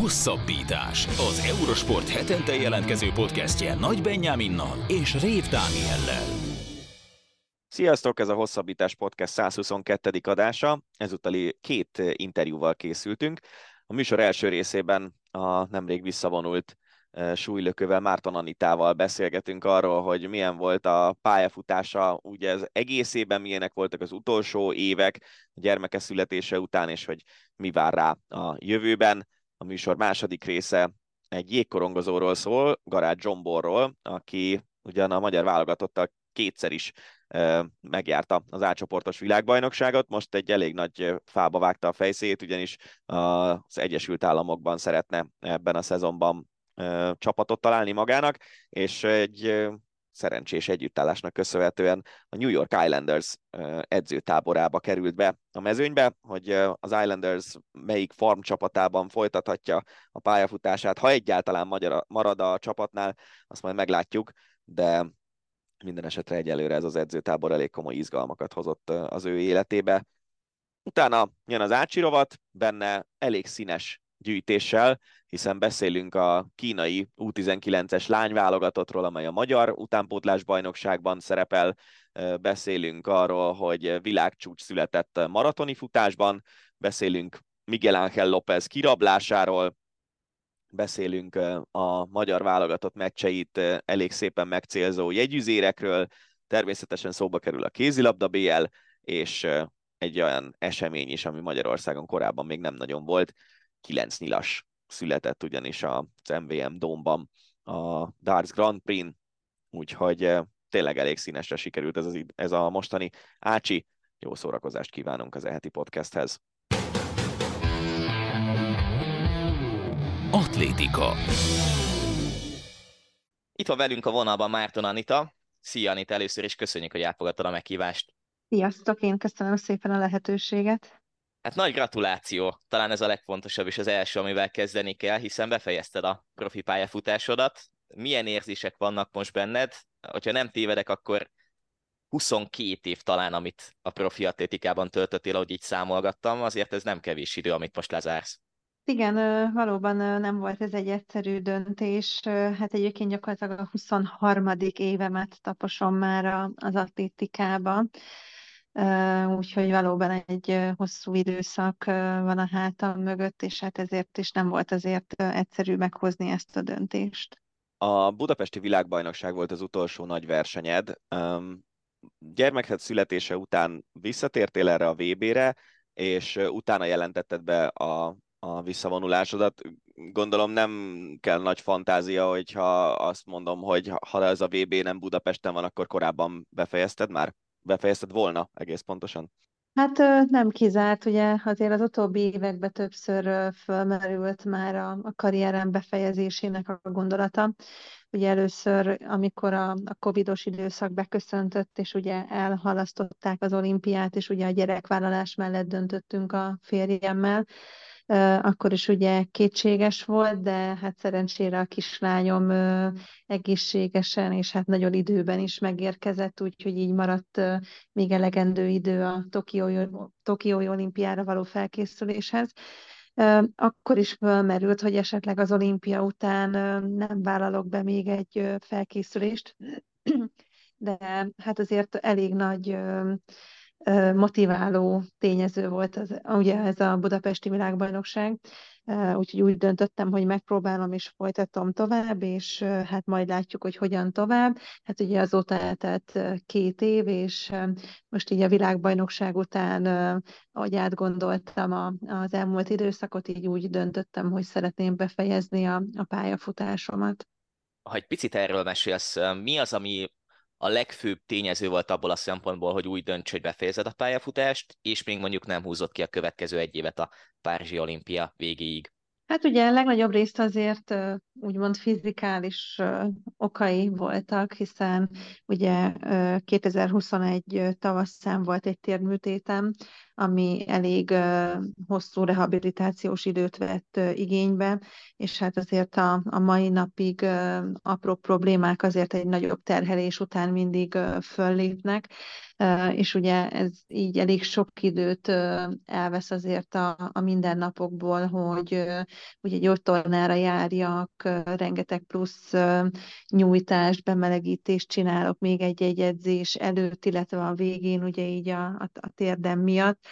Hosszabbítás. Az Eurosport hetente jelentkező podcastje Nagy Benyáminnal és Rév Dániellel. Sziasztok, ez a Hosszabbítás Podcast 122. adása. Ezúttal két interjúval készültünk. A műsor első részében a nemrég visszavonult súlylökövel, Márton Anitával beszélgetünk arról, hogy milyen volt a pályafutása, ugye ez egészében milyenek voltak az utolsó évek a gyermeke születése után, és hogy mi vár rá a jövőben. A műsor második része egy jégkorongozóról szól, Garát Zsomborról, aki ugyan a magyar válogatottal kétszer is megjárta az átcsoportos világbajnokságot, most egy elég nagy fába vágta a fejszét, ugyanis az Egyesült Államokban szeretne ebben a szezonban csapatot találni magának, és egy szerencsés együttállásnak köszönhetően a New York Islanders edzőtáborába került be a mezőnybe, hogy az Islanders melyik farm csapatában folytathatja a pályafutását, ha egyáltalán marad a csapatnál, azt majd meglátjuk, de minden esetre egyelőre ez az edzőtábor elég komoly izgalmakat hozott az ő életébe. Utána jön az ácsirovat, benne elég színes gyűjtéssel, hiszen beszélünk a kínai U19-es lányválogatottról, amely a magyar utánpótlás bajnokságban szerepel, beszélünk arról, hogy világcsúcs született maratoni futásban, beszélünk Miguel Ángel López kirablásáról, beszélünk a magyar válogatott meccseit elég szépen megcélzó jegyüzérekről, természetesen szóba kerül a kézilabda BL, és egy olyan esemény is, ami Magyarországon korábban még nem nagyon volt, kilenc nyilas született ugyanis az MVM Domban a Darts Grand Prix, úgyhogy eh, tényleg elég színesre sikerült ez, az, ez a mostani Ácsi. Jó szórakozást kívánunk az eheti podcasthez. Atlétika. Itt van velünk a vonalban Márton Anita. Szia Anita, először is köszönjük, hogy elfogadtad a meghívást. Sziasztok, én köszönöm szépen a lehetőséget. Hát nagy gratuláció, talán ez a legfontosabb és az első, amivel kezdeni kell, hiszen befejezted a profi pályafutásodat. Milyen érzések vannak most benned? Hogyha nem tévedek, akkor 22 év talán, amit a profi atlétikában töltöttél, ahogy így számolgattam, azért ez nem kevés idő, amit most lezársz. Igen, valóban nem volt ez egy egyszerű döntés. Hát egyébként gyakorlatilag a 23. évemet taposom már az atlétikában úgyhogy valóban egy hosszú időszak van a hátam mögött, és hát ezért is nem volt azért egyszerű meghozni ezt a döntést. A budapesti világbajnokság volt az utolsó nagy versenyed. Gyermekhed születése után visszatértél erre a VB-re, és utána jelentetted be a, a visszavonulásodat. Gondolom nem kell nagy fantázia, hogyha azt mondom, hogy ha ez a VB nem Budapesten van, akkor korábban befejezted már? Befejezted volna egész pontosan? Hát nem kizárt, ugye azért az utóbbi években többször fölmerült már a, a karrierem befejezésének a gondolata. Ugye először, amikor a, a covidos időszak beköszöntött, és ugye elhalasztották az olimpiát, és ugye a gyerekvállalás mellett döntöttünk a férjemmel, akkor is ugye kétséges volt, de hát szerencsére a kislányom egészségesen és hát nagyon időben is megérkezett, úgyhogy így maradt még elegendő idő a Tokiói, olimpiára való felkészüléshez. Akkor is fölmerült, hogy esetleg az olimpia után nem vállalok be még egy felkészülést, de hát azért elég nagy motiváló tényező volt az, ugye ez a budapesti világbajnokság, úgyhogy úgy döntöttem, hogy megpróbálom és folytatom tovább, és hát majd látjuk, hogy hogyan tovább. Hát ugye azóta eltelt két év, és most így a világbajnokság után, ahogy átgondoltam az elmúlt időszakot, így úgy döntöttem, hogy szeretném befejezni a, a pályafutásomat. Ha egy picit erről mesélsz, mi az, ami a legfőbb tényező volt abból a szempontból, hogy úgy dönts, hogy befejezed a pályafutást, és még mondjuk nem húzott ki a következő egy évet a Párizsi olimpia végéig? Hát ugye a legnagyobb részt azért úgymond fizikális okai voltak, hiszen ugye 2021 tavasszán volt egy térműtétem, ami elég hosszú rehabilitációs időt vett igénybe, és hát azért a, a mai napig apró problémák azért egy nagyobb terhelés után mindig föllépnek, és ugye ez így elég sok időt elvesz azért a, a mindennapokból, hogy ugye gyógytornára járjak, rengeteg plusz nyújtást, bemelegítést csinálok még egy-egy edzés előtt, illetve a végén ugye így a, a, a térdem miatt.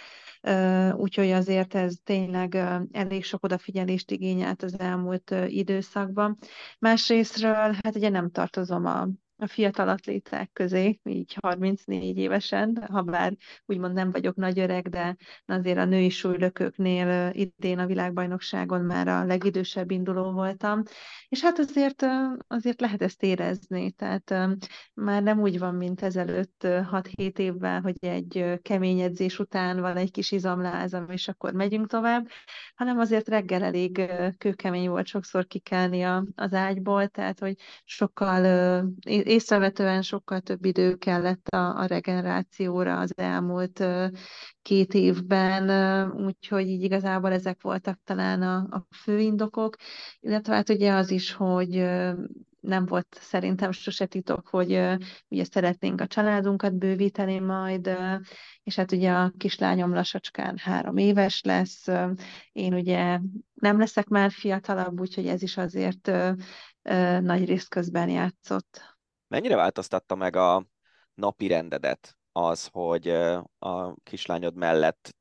Úgyhogy azért ez tényleg elég sok odafigyelést igényelt az elmúlt időszakban. Másrésztről, hát ugye nem tartozom a, a fiatal atléták közé, így 34 évesen, ha bár úgymond nem vagyok nagy öreg, de azért a női súlylökőknél idén a világbajnokságon már a legidősebb induló voltam, és hát azért, azért lehet ezt érezni, tehát már nem úgy van, mint ezelőtt 6-7 évvel, hogy egy kemény edzés után van egy kis izomlázam, és akkor megyünk tovább, hanem azért reggel elég kőkemény volt sokszor kikelni az ágyból, tehát hogy sokkal észrevetően sokkal több idő kellett a, a regenerációra az elmúlt két évben, úgyhogy így igazából ezek voltak talán a, a fő indokok, illetve hát ugye az is, hogy nem volt szerintem sose titok, hogy ugye szeretnénk a családunkat bővíteni majd, és hát ugye a kislányom lassacskán három éves lesz, én ugye nem leszek már fiatalabb, úgyhogy ez is azért nagy rész közben játszott. Mennyire változtatta meg a napi rendedet az, hogy a kislányod mellett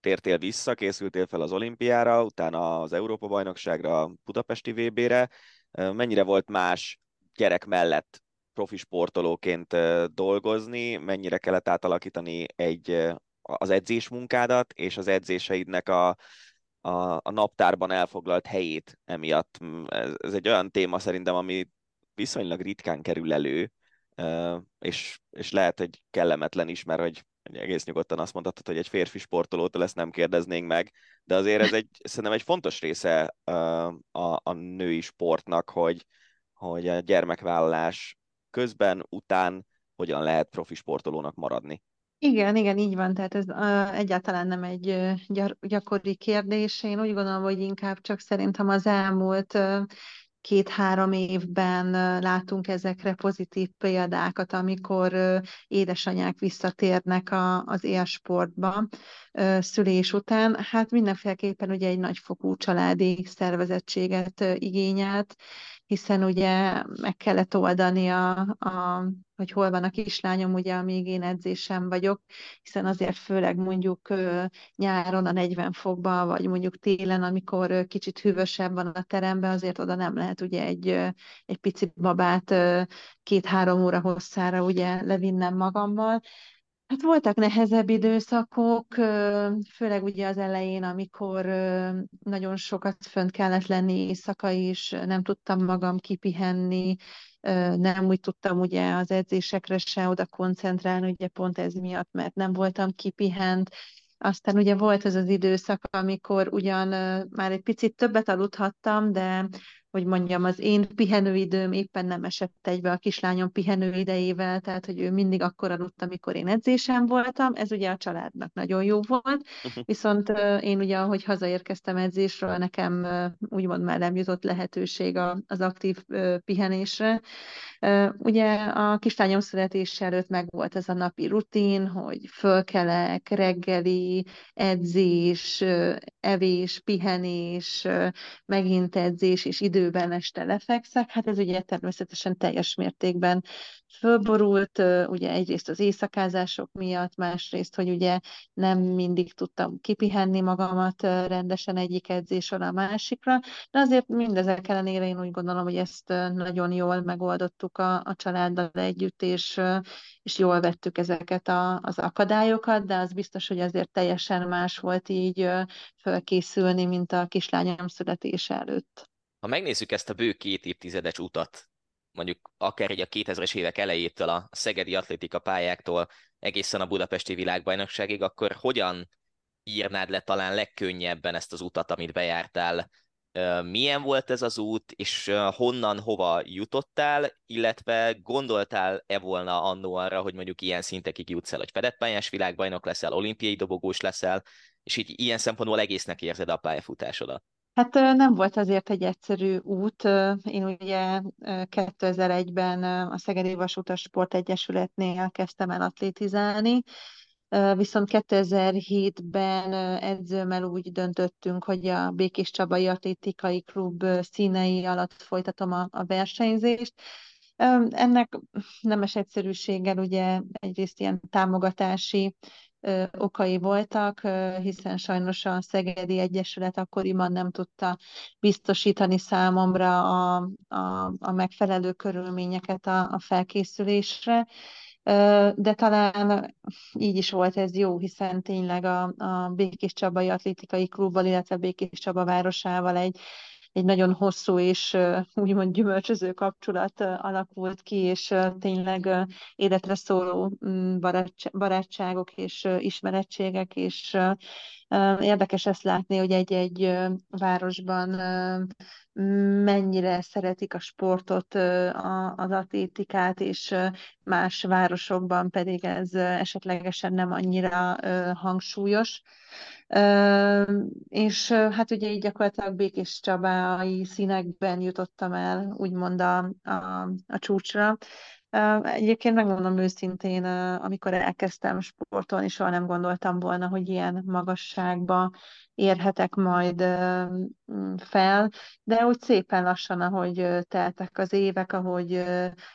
tértél vissza, készültél fel az olimpiára, utána az Európa-bajnokságra, Budapesti VB-re. Mennyire volt más gyerek mellett profi sportolóként dolgozni, mennyire kellett átalakítani egy, az edzésmunkádat, és az edzéseidnek a, a, a naptárban elfoglalt helyét emiatt. Ez, ez egy olyan téma szerintem, ami viszonylag ritkán kerül elő, és, és lehet, hogy kellemetlen is, mert hogy egész nyugodtan azt mondhatod, hogy egy férfi sportolótól ezt nem kérdeznénk meg, de azért ez egy, szerintem egy fontos része a, a női sportnak, hogy, hogy a gyermekvállalás közben, után hogyan lehet profi sportolónak maradni. Igen, igen, így van, tehát ez uh, egyáltalán nem egy uh, gyakori kérdés. Én úgy gondolom, hogy inkább csak szerintem az elmúlt uh, két-három évben látunk ezekre pozitív példákat, amikor édesanyák visszatérnek a, az élsportba szülés után. Hát mindenféleképpen ugye egy nagyfokú családi szervezettséget igényelt, hiszen ugye meg kellett oldani a, a hogy hol van a kislányom, ugye, amíg én edzésem vagyok, hiszen azért főleg mondjuk nyáron a 40 fokban, vagy mondjuk télen, amikor kicsit hűvösebb van a teremben, azért oda nem lehet ugye egy, egy pici babát két-három óra hosszára ugye levinnem magammal, Hát voltak nehezebb időszakok, főleg ugye az elején, amikor nagyon sokat fönt kellett lenni éjszaka is, nem tudtam magam kipihenni, nem úgy tudtam ugye az edzésekre se oda koncentrálni, ugye pont ez miatt, mert nem voltam kipihent. Aztán ugye volt ez az időszak, amikor ugyan már egy picit többet aludhattam, de hogy mondjam, az én pihenőidőm éppen nem esett egybe a kislányom pihenőidejével, tehát hogy ő mindig akkor aludt, amikor én edzésem voltam, ez ugye a családnak nagyon jó volt, viszont én ugye, ahogy hazaérkeztem edzésről, nekem úgymond már nem jutott lehetőség az aktív pihenésre. Ugye a kislányom születése előtt meg volt ez a napi rutin, hogy fölkelek, reggeli, edzés, evés, pihenés, megint edzés és idő időben este lefekszek, hát ez ugye természetesen teljes mértékben fölborult, ugye egyrészt az éjszakázások miatt, másrészt, hogy ugye nem mindig tudtam kipihenni magamat rendesen egyik edzésről a másikra, de azért mindezek ellenére én úgy gondolom, hogy ezt nagyon jól megoldottuk a, a családdal együtt, és, és jól vettük ezeket a, az akadályokat, de az biztos, hogy azért teljesen más volt így fölkészülni, mint a kislányom születése előtt ha megnézzük ezt a bő két évtizedes utat, mondjuk akár egy a 2000-es évek elejétől a szegedi atlétika pályáktól egészen a budapesti világbajnokságig, akkor hogyan írnád le talán legkönnyebben ezt az utat, amit bejártál? milyen volt ez az út, és honnan, hova jutottál, illetve gondoltál-e volna annó arra, hogy mondjuk ilyen szintekig jutsz el, hogy fedett pályás világbajnok leszel, olimpiai dobogós leszel, és így ilyen szempontból egésznek érzed a pályafutásodat? Hát nem volt azért egy egyszerű út. Én ugye 2001-ben a Szegedi Vasutas Sport Egyesületnél kezdtem el atlétizálni, Viszont 2007-ben edzőmmel úgy döntöttünk, hogy a Békés Csabai Atlétikai Klub színei alatt folytatom a, a versenyzést. Ennek nemes egyszerűséggel ugye egyrészt ilyen támogatási okai voltak, hiszen sajnos a Szegedi Egyesület akkoriban nem tudta biztosítani számomra a, a, a megfelelő körülményeket a, a felkészülésre, de talán így is volt ez jó, hiszen tényleg a, a Békés Csabai Atlétikai Klubbal, illetve Békés Csaba városával egy, egy nagyon hosszú és úgymond gyümölcsöző kapcsolat alakult ki, és tényleg életre szóló mm, barátságok és ismerettségek, és Érdekes ezt látni, hogy egy-egy városban mennyire szeretik a sportot, az atlétikát, és más városokban pedig ez esetlegesen nem annyira hangsúlyos. És hát ugye így gyakorlatilag Békés Csabái színekben jutottam el, úgymond a, a, a csúcsra. Egyébként megmondom őszintén, amikor elkezdtem sportolni, soha nem gondoltam volna, hogy ilyen magasságba érhetek majd mm, fel, de úgy szépen lassan, ahogy teltek az évek, ahogy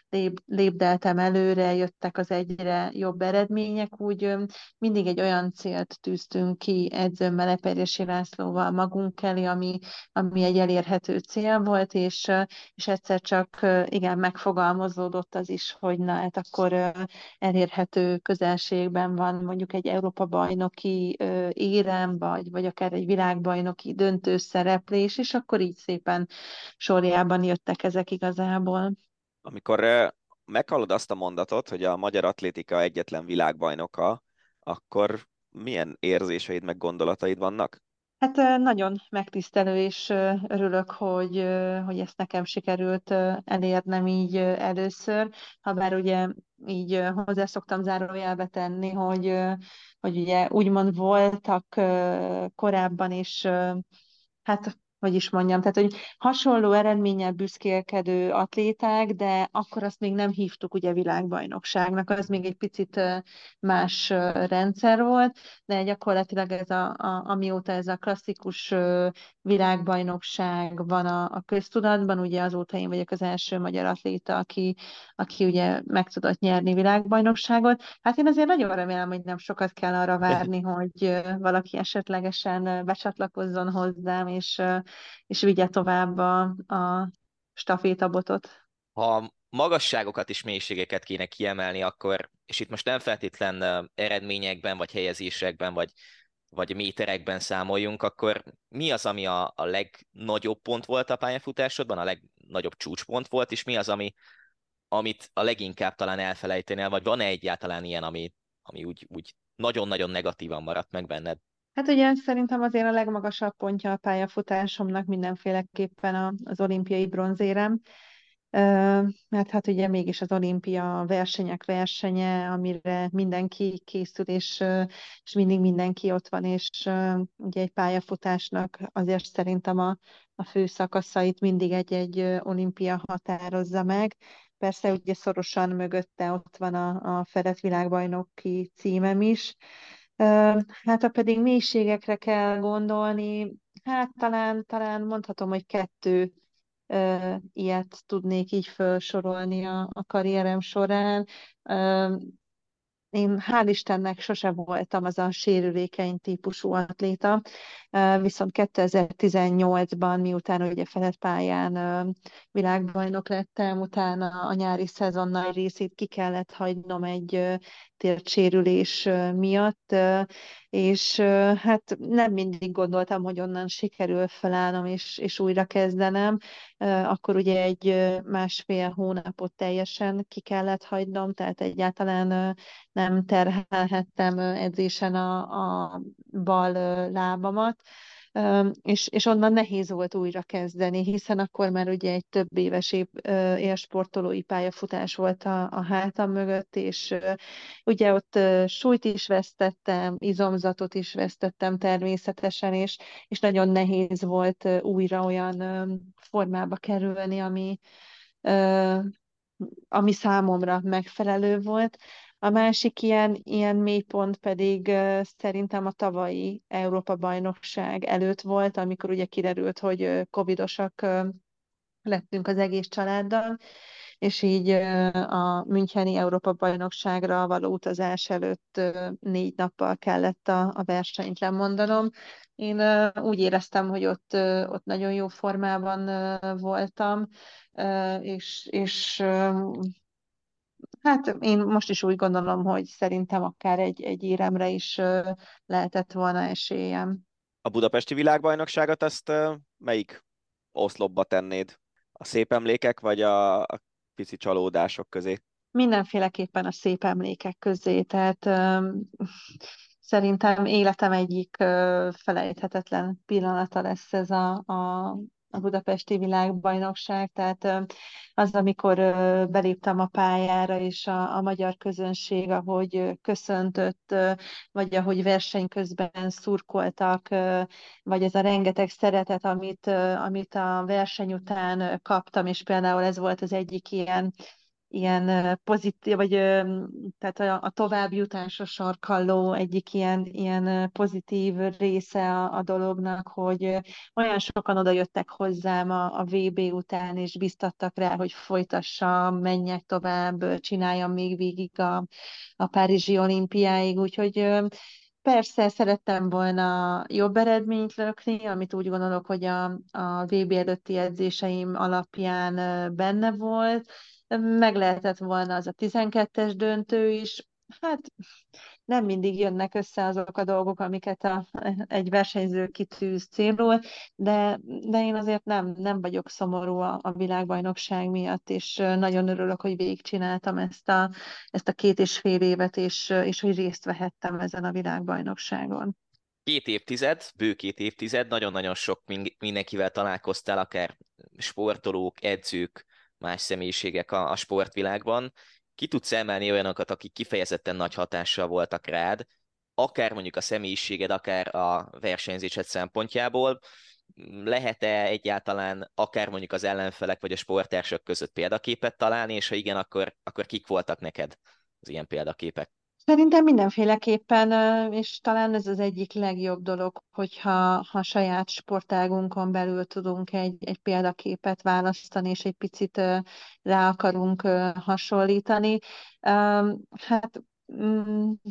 lép, lépdeltem előre, jöttek az egyre jobb eredmények, úgy mindig egy olyan célt tűztünk ki edzőmmel, Eperjesi Lászlóval magunk elé, ami, ami egy elérhető cél volt, és, és egyszer csak igen, megfogalmazódott az is, hogy na, hát akkor elérhető közelségben van mondjuk egy Európa bajnoki érem, vagy, vagy akár egy világbajnoki döntő szereplés, és akkor így szépen sorjában jöttek ezek igazából. Amikor meghallod azt a mondatot, hogy a magyar atlétika egyetlen világbajnoka, akkor milyen érzéseid meg gondolataid vannak? Hát nagyon megtisztelő, és örülök, hogy, hogy ezt nekem sikerült elérnem így először, ha bár ugye így hozzá szoktam zárójelbe tenni, hogy, hogy ugye úgymond voltak korábban is hát hogy is mondjam, tehát hogy hasonló eredménnyel büszkélkedő atléták, de akkor azt még nem hívtuk ugye világbajnokságnak, az még egy picit más rendszer volt, de gyakorlatilag ez a, a, amióta ez a klasszikus világbajnokság van a, a köztudatban, ugye azóta én vagyok az első magyar atléta, aki, aki ugye meg tudott nyerni világbajnokságot. Hát én azért nagyon remélem, hogy nem sokat kell arra várni, hogy valaki esetlegesen becsatlakozzon hozzám, és és vigye tovább a, a stafétabotot. Ha magasságokat és mélységeket kéne kiemelni, akkor, és itt most nem feltétlen eredményekben, vagy helyezésekben, vagy, vagy méterekben számoljunk, akkor mi az, ami a, a legnagyobb pont volt a pályafutásodban, a legnagyobb csúcspont volt, és mi az, ami, amit a leginkább talán elfelejtenél, vagy van-e egyáltalán ilyen, ami, ami úgy, úgy nagyon-nagyon negatívan maradt meg benned? Hát ugye szerintem azért a legmagasabb pontja a pályafutásomnak mindenféleképpen az olimpiai bronzérem, mert hát ugye mégis az olimpia versenyek versenye, amire mindenki készül, és, és mindig mindenki ott van, és ugye egy pályafutásnak azért szerintem a, a fő szakaszait mindig egy-egy olimpia határozza meg. Persze ugye szorosan mögötte ott van a, a Fedett világbajnoki címem is, Hát ha pedig mélységekre kell gondolni, hát talán, talán mondhatom, hogy kettő ilyet tudnék így felsorolni a, a karrierem során. Én hál' Istennek sose voltam az a sérülékeny típusú atléta, viszont 2018-ban, miután ugye felett pályán világbajnok lettem, utána a nyári szezon nagy részét ki kellett hagynom egy térdsérülés miatt, és hát nem mindig gondoltam, hogy onnan sikerül felállnom és, és újra kezdenem. Akkor ugye egy másfél hónapot teljesen ki kellett hagynom, tehát egyáltalán nem terhelhettem edzésen a, a bal lábamat és, és onnan nehéz volt újra kezdeni, hiszen akkor már ugye egy több éves élsportolói pályafutás volt a, a hátam mögött, és ugye ott súlyt is vesztettem, izomzatot is vesztettem természetesen, és, és nagyon nehéz volt újra olyan formába kerülni, ami, ami számomra megfelelő volt. A másik ilyen, ilyen mélypont pedig szerintem a tavalyi Európa-bajnokság előtt volt, amikor ugye kiderült, hogy covidosak lettünk az egész családdal, és így a Müncheni Európa-bajnokságra való utazás előtt négy nappal kellett a, a versenyt lemondanom. Én úgy éreztem, hogy ott, ott nagyon jó formában voltam, és, és Hát én most is úgy gondolom, hogy szerintem akár egy, egy éremre is lehetett volna esélyem. A budapesti világbajnokságot azt melyik oszlopba tennéd? A szép emlékek, vagy a, a pici csalódások közé? Mindenféleképpen a szép emlékek közé, tehát szerintem életem egyik felejthetetlen pillanata lesz ez a, a a budapesti világbajnokság, tehát az, amikor beléptem a pályára, és a, a magyar közönség, ahogy köszöntött, vagy ahogy verseny közben szurkoltak, vagy ez a rengeteg szeretet, amit, amit a verseny után kaptam, és például ez volt az egyik ilyen ilyen pozitív, vagy tehát a, a továbbjutás sarkalló egyik ilyen, ilyen pozitív része a, a dolognak, hogy olyan sokan oda jöttek hozzám a, a VB után, és biztattak rá, hogy folytassa, menjek tovább, csináljam még végig a, a Párizsi olimpiáig, úgyhogy Persze szerettem volna jobb eredményt lökni, amit úgy gondolok, hogy a, a VB előtti edzéseim alapján benne volt, meg lehetett volna az a 12-es döntő is. Hát nem mindig jönnek össze azok a dolgok, amiket a, egy versenyző kitűz célról, de, de én azért nem, nem vagyok szomorú a, a világbajnokság miatt, és nagyon örülök, hogy végigcsináltam ezt a, ezt a két és fél évet, és, és hogy részt vehettem ezen a világbajnokságon. Két évtized, bő két évtized, nagyon-nagyon sok mindenkivel találkoztál, akár sportolók, edzők, más személyiségek a, a sportvilágban. Ki tudsz emelni olyanokat, akik kifejezetten nagy hatással voltak rád, akár mondjuk a személyiséged, akár a versenyzésed szempontjából, lehet-e egyáltalán akár mondjuk az ellenfelek vagy a sportársak között példaképet találni, és ha igen, akkor, akkor kik voltak neked az ilyen példaképek? Szerintem mindenféleképpen, és talán ez az egyik legjobb dolog, hogyha ha saját sportágunkon belül tudunk egy, egy példaképet választani, és egy picit rá akarunk hasonlítani. Hát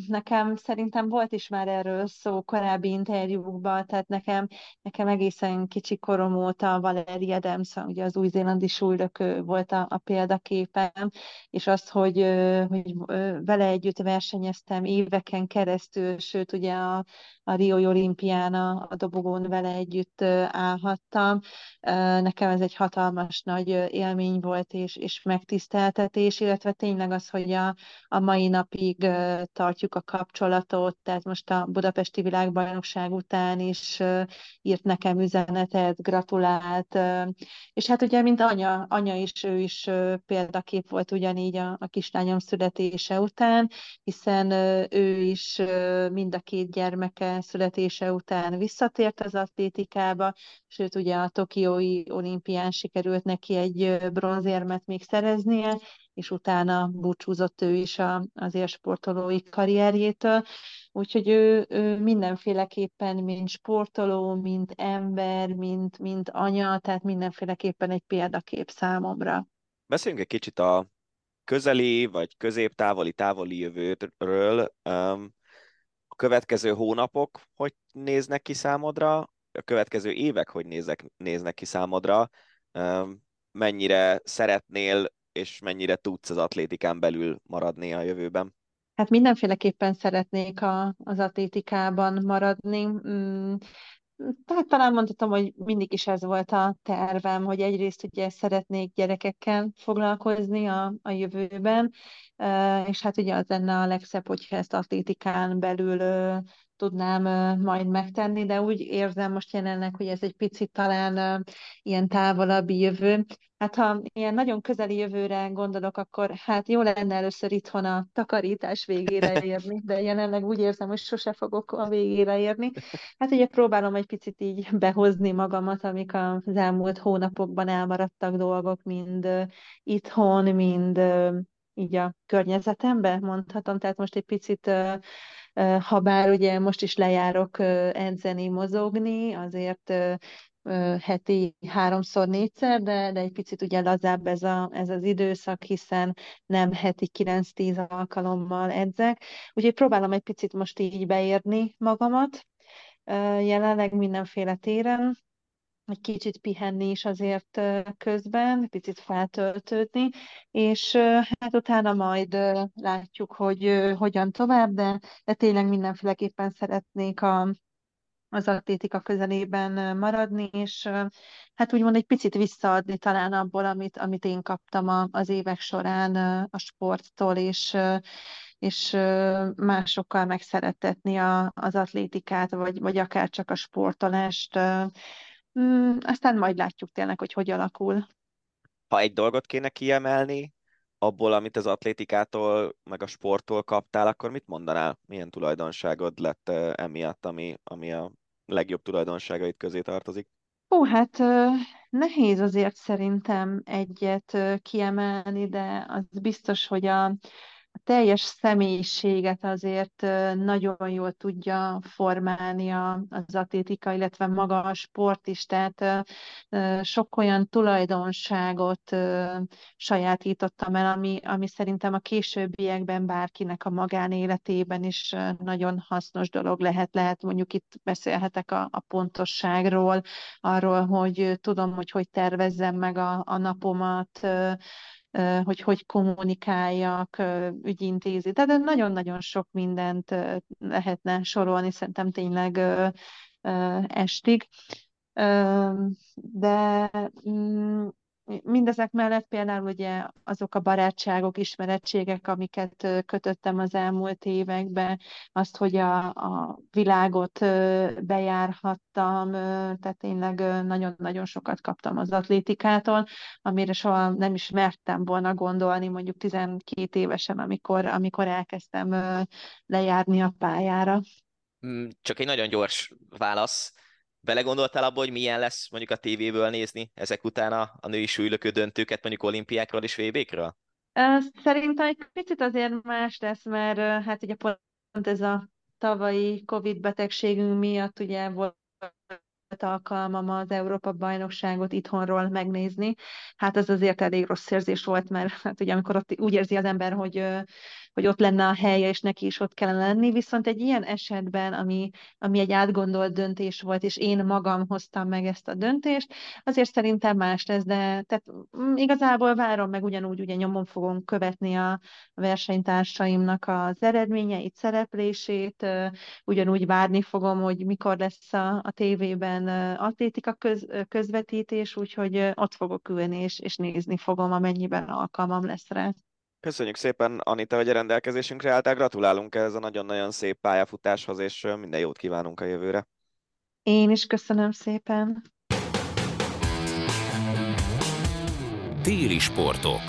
nekem szerintem volt is már erről szó korábbi interjúkban, tehát nekem, nekem egészen kicsi korom óta Valeri Adams, ugye az új-zélandi súlylökő volt a, a példaképem, és azt, hogy, hogy vele együtt versenyeztem éveken keresztül, sőt ugye a, a Rio olimpián a, a dobogón vele együtt állhattam. Nekem ez egy hatalmas nagy élmény volt és, és megtiszteltetés, illetve tényleg az, hogy a, a mai napig tartjuk a kapcsolatot, tehát most a Budapesti Világbajnokság után is írt nekem üzenetet, gratulált, és hát ugye, mint anya, anya is, ő is példakép volt ugyanígy a, a kislányom születése után, hiszen ő is mind a két gyermeke születése után visszatért az atlétikába, sőt ugye a Tokiói olimpián sikerült neki egy bronzérmet még szereznie, és utána búcsúzott ő is a, az élsportolói karrierjétől. Úgyhogy ő, ő mindenféleképpen, mint sportoló, mint ember, mint, mint anya, tehát mindenféleképpen egy példakép számomra. Beszéljünk egy kicsit a közeli vagy középtávoli, távoli jövőről. Um, következő hónapok hogy néznek ki számodra, a következő évek hogy néznek, néznek ki számodra, mennyire szeretnél és mennyire tudsz az atlétikán belül maradni a jövőben? Hát mindenféleképpen szeretnék a, az atlétikában maradni. Tehát talán mondhatom, hogy mindig is ez volt a tervem, hogy egyrészt ugye szeretnék gyerekekkel foglalkozni a, a jövőben, és hát ugye az lenne a legszebb, hogyha ezt atlétikán belül tudnám majd megtenni, de úgy érzem most jelenleg, hogy ez egy picit talán ilyen távolabbi jövő. Hát ha ilyen nagyon közeli jövőre gondolok, akkor hát jó lenne először itthon a takarítás végére érni, de jelenleg úgy érzem, hogy sose fogok a végére érni. Hát ugye próbálom egy picit így behozni magamat, amik az elmúlt hónapokban elmaradtak dolgok, mind itthon, mind így a környezetembe, mondhatom. Tehát most egy picit ha bár ugye most is lejárok edzeni, mozogni, azért heti háromszor, négyszer, de, de egy picit ugye lazább ez, a, ez az időszak, hiszen nem heti 9-10 alkalommal edzek. Úgyhogy próbálom egy picit most így beérni magamat, jelenleg mindenféle téren, egy kicsit pihenni is azért közben, picit feltöltődni, és hát utána majd látjuk, hogy hogyan tovább, de, de tényleg mindenféleképpen szeretnék a, az atlétika közelében maradni, és hát úgymond egy picit visszaadni talán abból, amit, amit én kaptam a, az évek során a sporttól, és, és másokkal megszeretetni a, az atlétikát, vagy, vagy akár csak a sportolást Mm, aztán majd látjuk tényleg, hogy hogy alakul. Ha egy dolgot kéne kiemelni, abból, amit az atlétikától, meg a sporttól kaptál, akkor mit mondanál? Milyen tulajdonságod lett emiatt, ami, ami a legjobb tulajdonságait közé tartozik? Ó, hát nehéz azért szerintem egyet kiemelni, de az biztos, hogy a, a teljes személyiséget azért nagyon jól tudja formálni az atlétika, illetve maga a sport is, tehát sok olyan tulajdonságot sajátítottam el, ami, ami szerintem a későbbiekben bárkinek a magánéletében is nagyon hasznos dolog lehet. Lehet mondjuk itt beszélhetek a, a pontosságról, arról, hogy tudom, hogy hogy tervezzem meg a, a napomat, hogy hogy kommunikáljak, ügyintézi. Tehát nagyon-nagyon sok mindent lehetne sorolni, szerintem tényleg estig. De mm, Mindezek mellett például ugye azok a barátságok, ismerettségek, amiket kötöttem az elmúlt években, azt, hogy a, a világot bejárhattam, tehát tényleg nagyon-nagyon sokat kaptam az atlétikától, amire soha nem is mertem volna gondolni, mondjuk 12 évesen, amikor, amikor elkezdtem lejárni a pályára. Mm, csak egy nagyon gyors válasz belegondoltál abba, hogy milyen lesz mondjuk a tévéből nézni ezek után a, a női súlylökő döntőket mondjuk olimpiákról és VB-kről? Szerintem egy picit azért más lesz, mert hát ugye pont ez a tavalyi Covid betegségünk miatt ugye volt alkalmam az Európa-bajnokságot itthonról megnézni. Hát ez azért elég rossz érzés volt, mert hát ugye amikor ott úgy érzi az ember, hogy, hogy ott lenne a helye, és neki is ott kellene lenni, viszont egy ilyen esetben, ami, ami egy átgondolt döntés volt, és én magam hoztam meg ezt a döntést, azért szerintem más lesz, de tehát mm, igazából várom meg ugyanúgy, ugye nyomon fogom követni a versenytársaimnak az eredményeit, szereplését, ugyanúgy várni fogom, hogy mikor lesz a, a tévében atlétika köz, közvetítés, úgyhogy ott fogok ülni, és, és nézni fogom, amennyiben alkalmam lesz rá. Köszönjük szépen, Anita, hogy a rendelkezésünkre álltál. Gratulálunk ez a nagyon-nagyon szép pályafutáshoz, és minden jót kívánunk a jövőre. Én is köszönöm szépen. Téri sportok.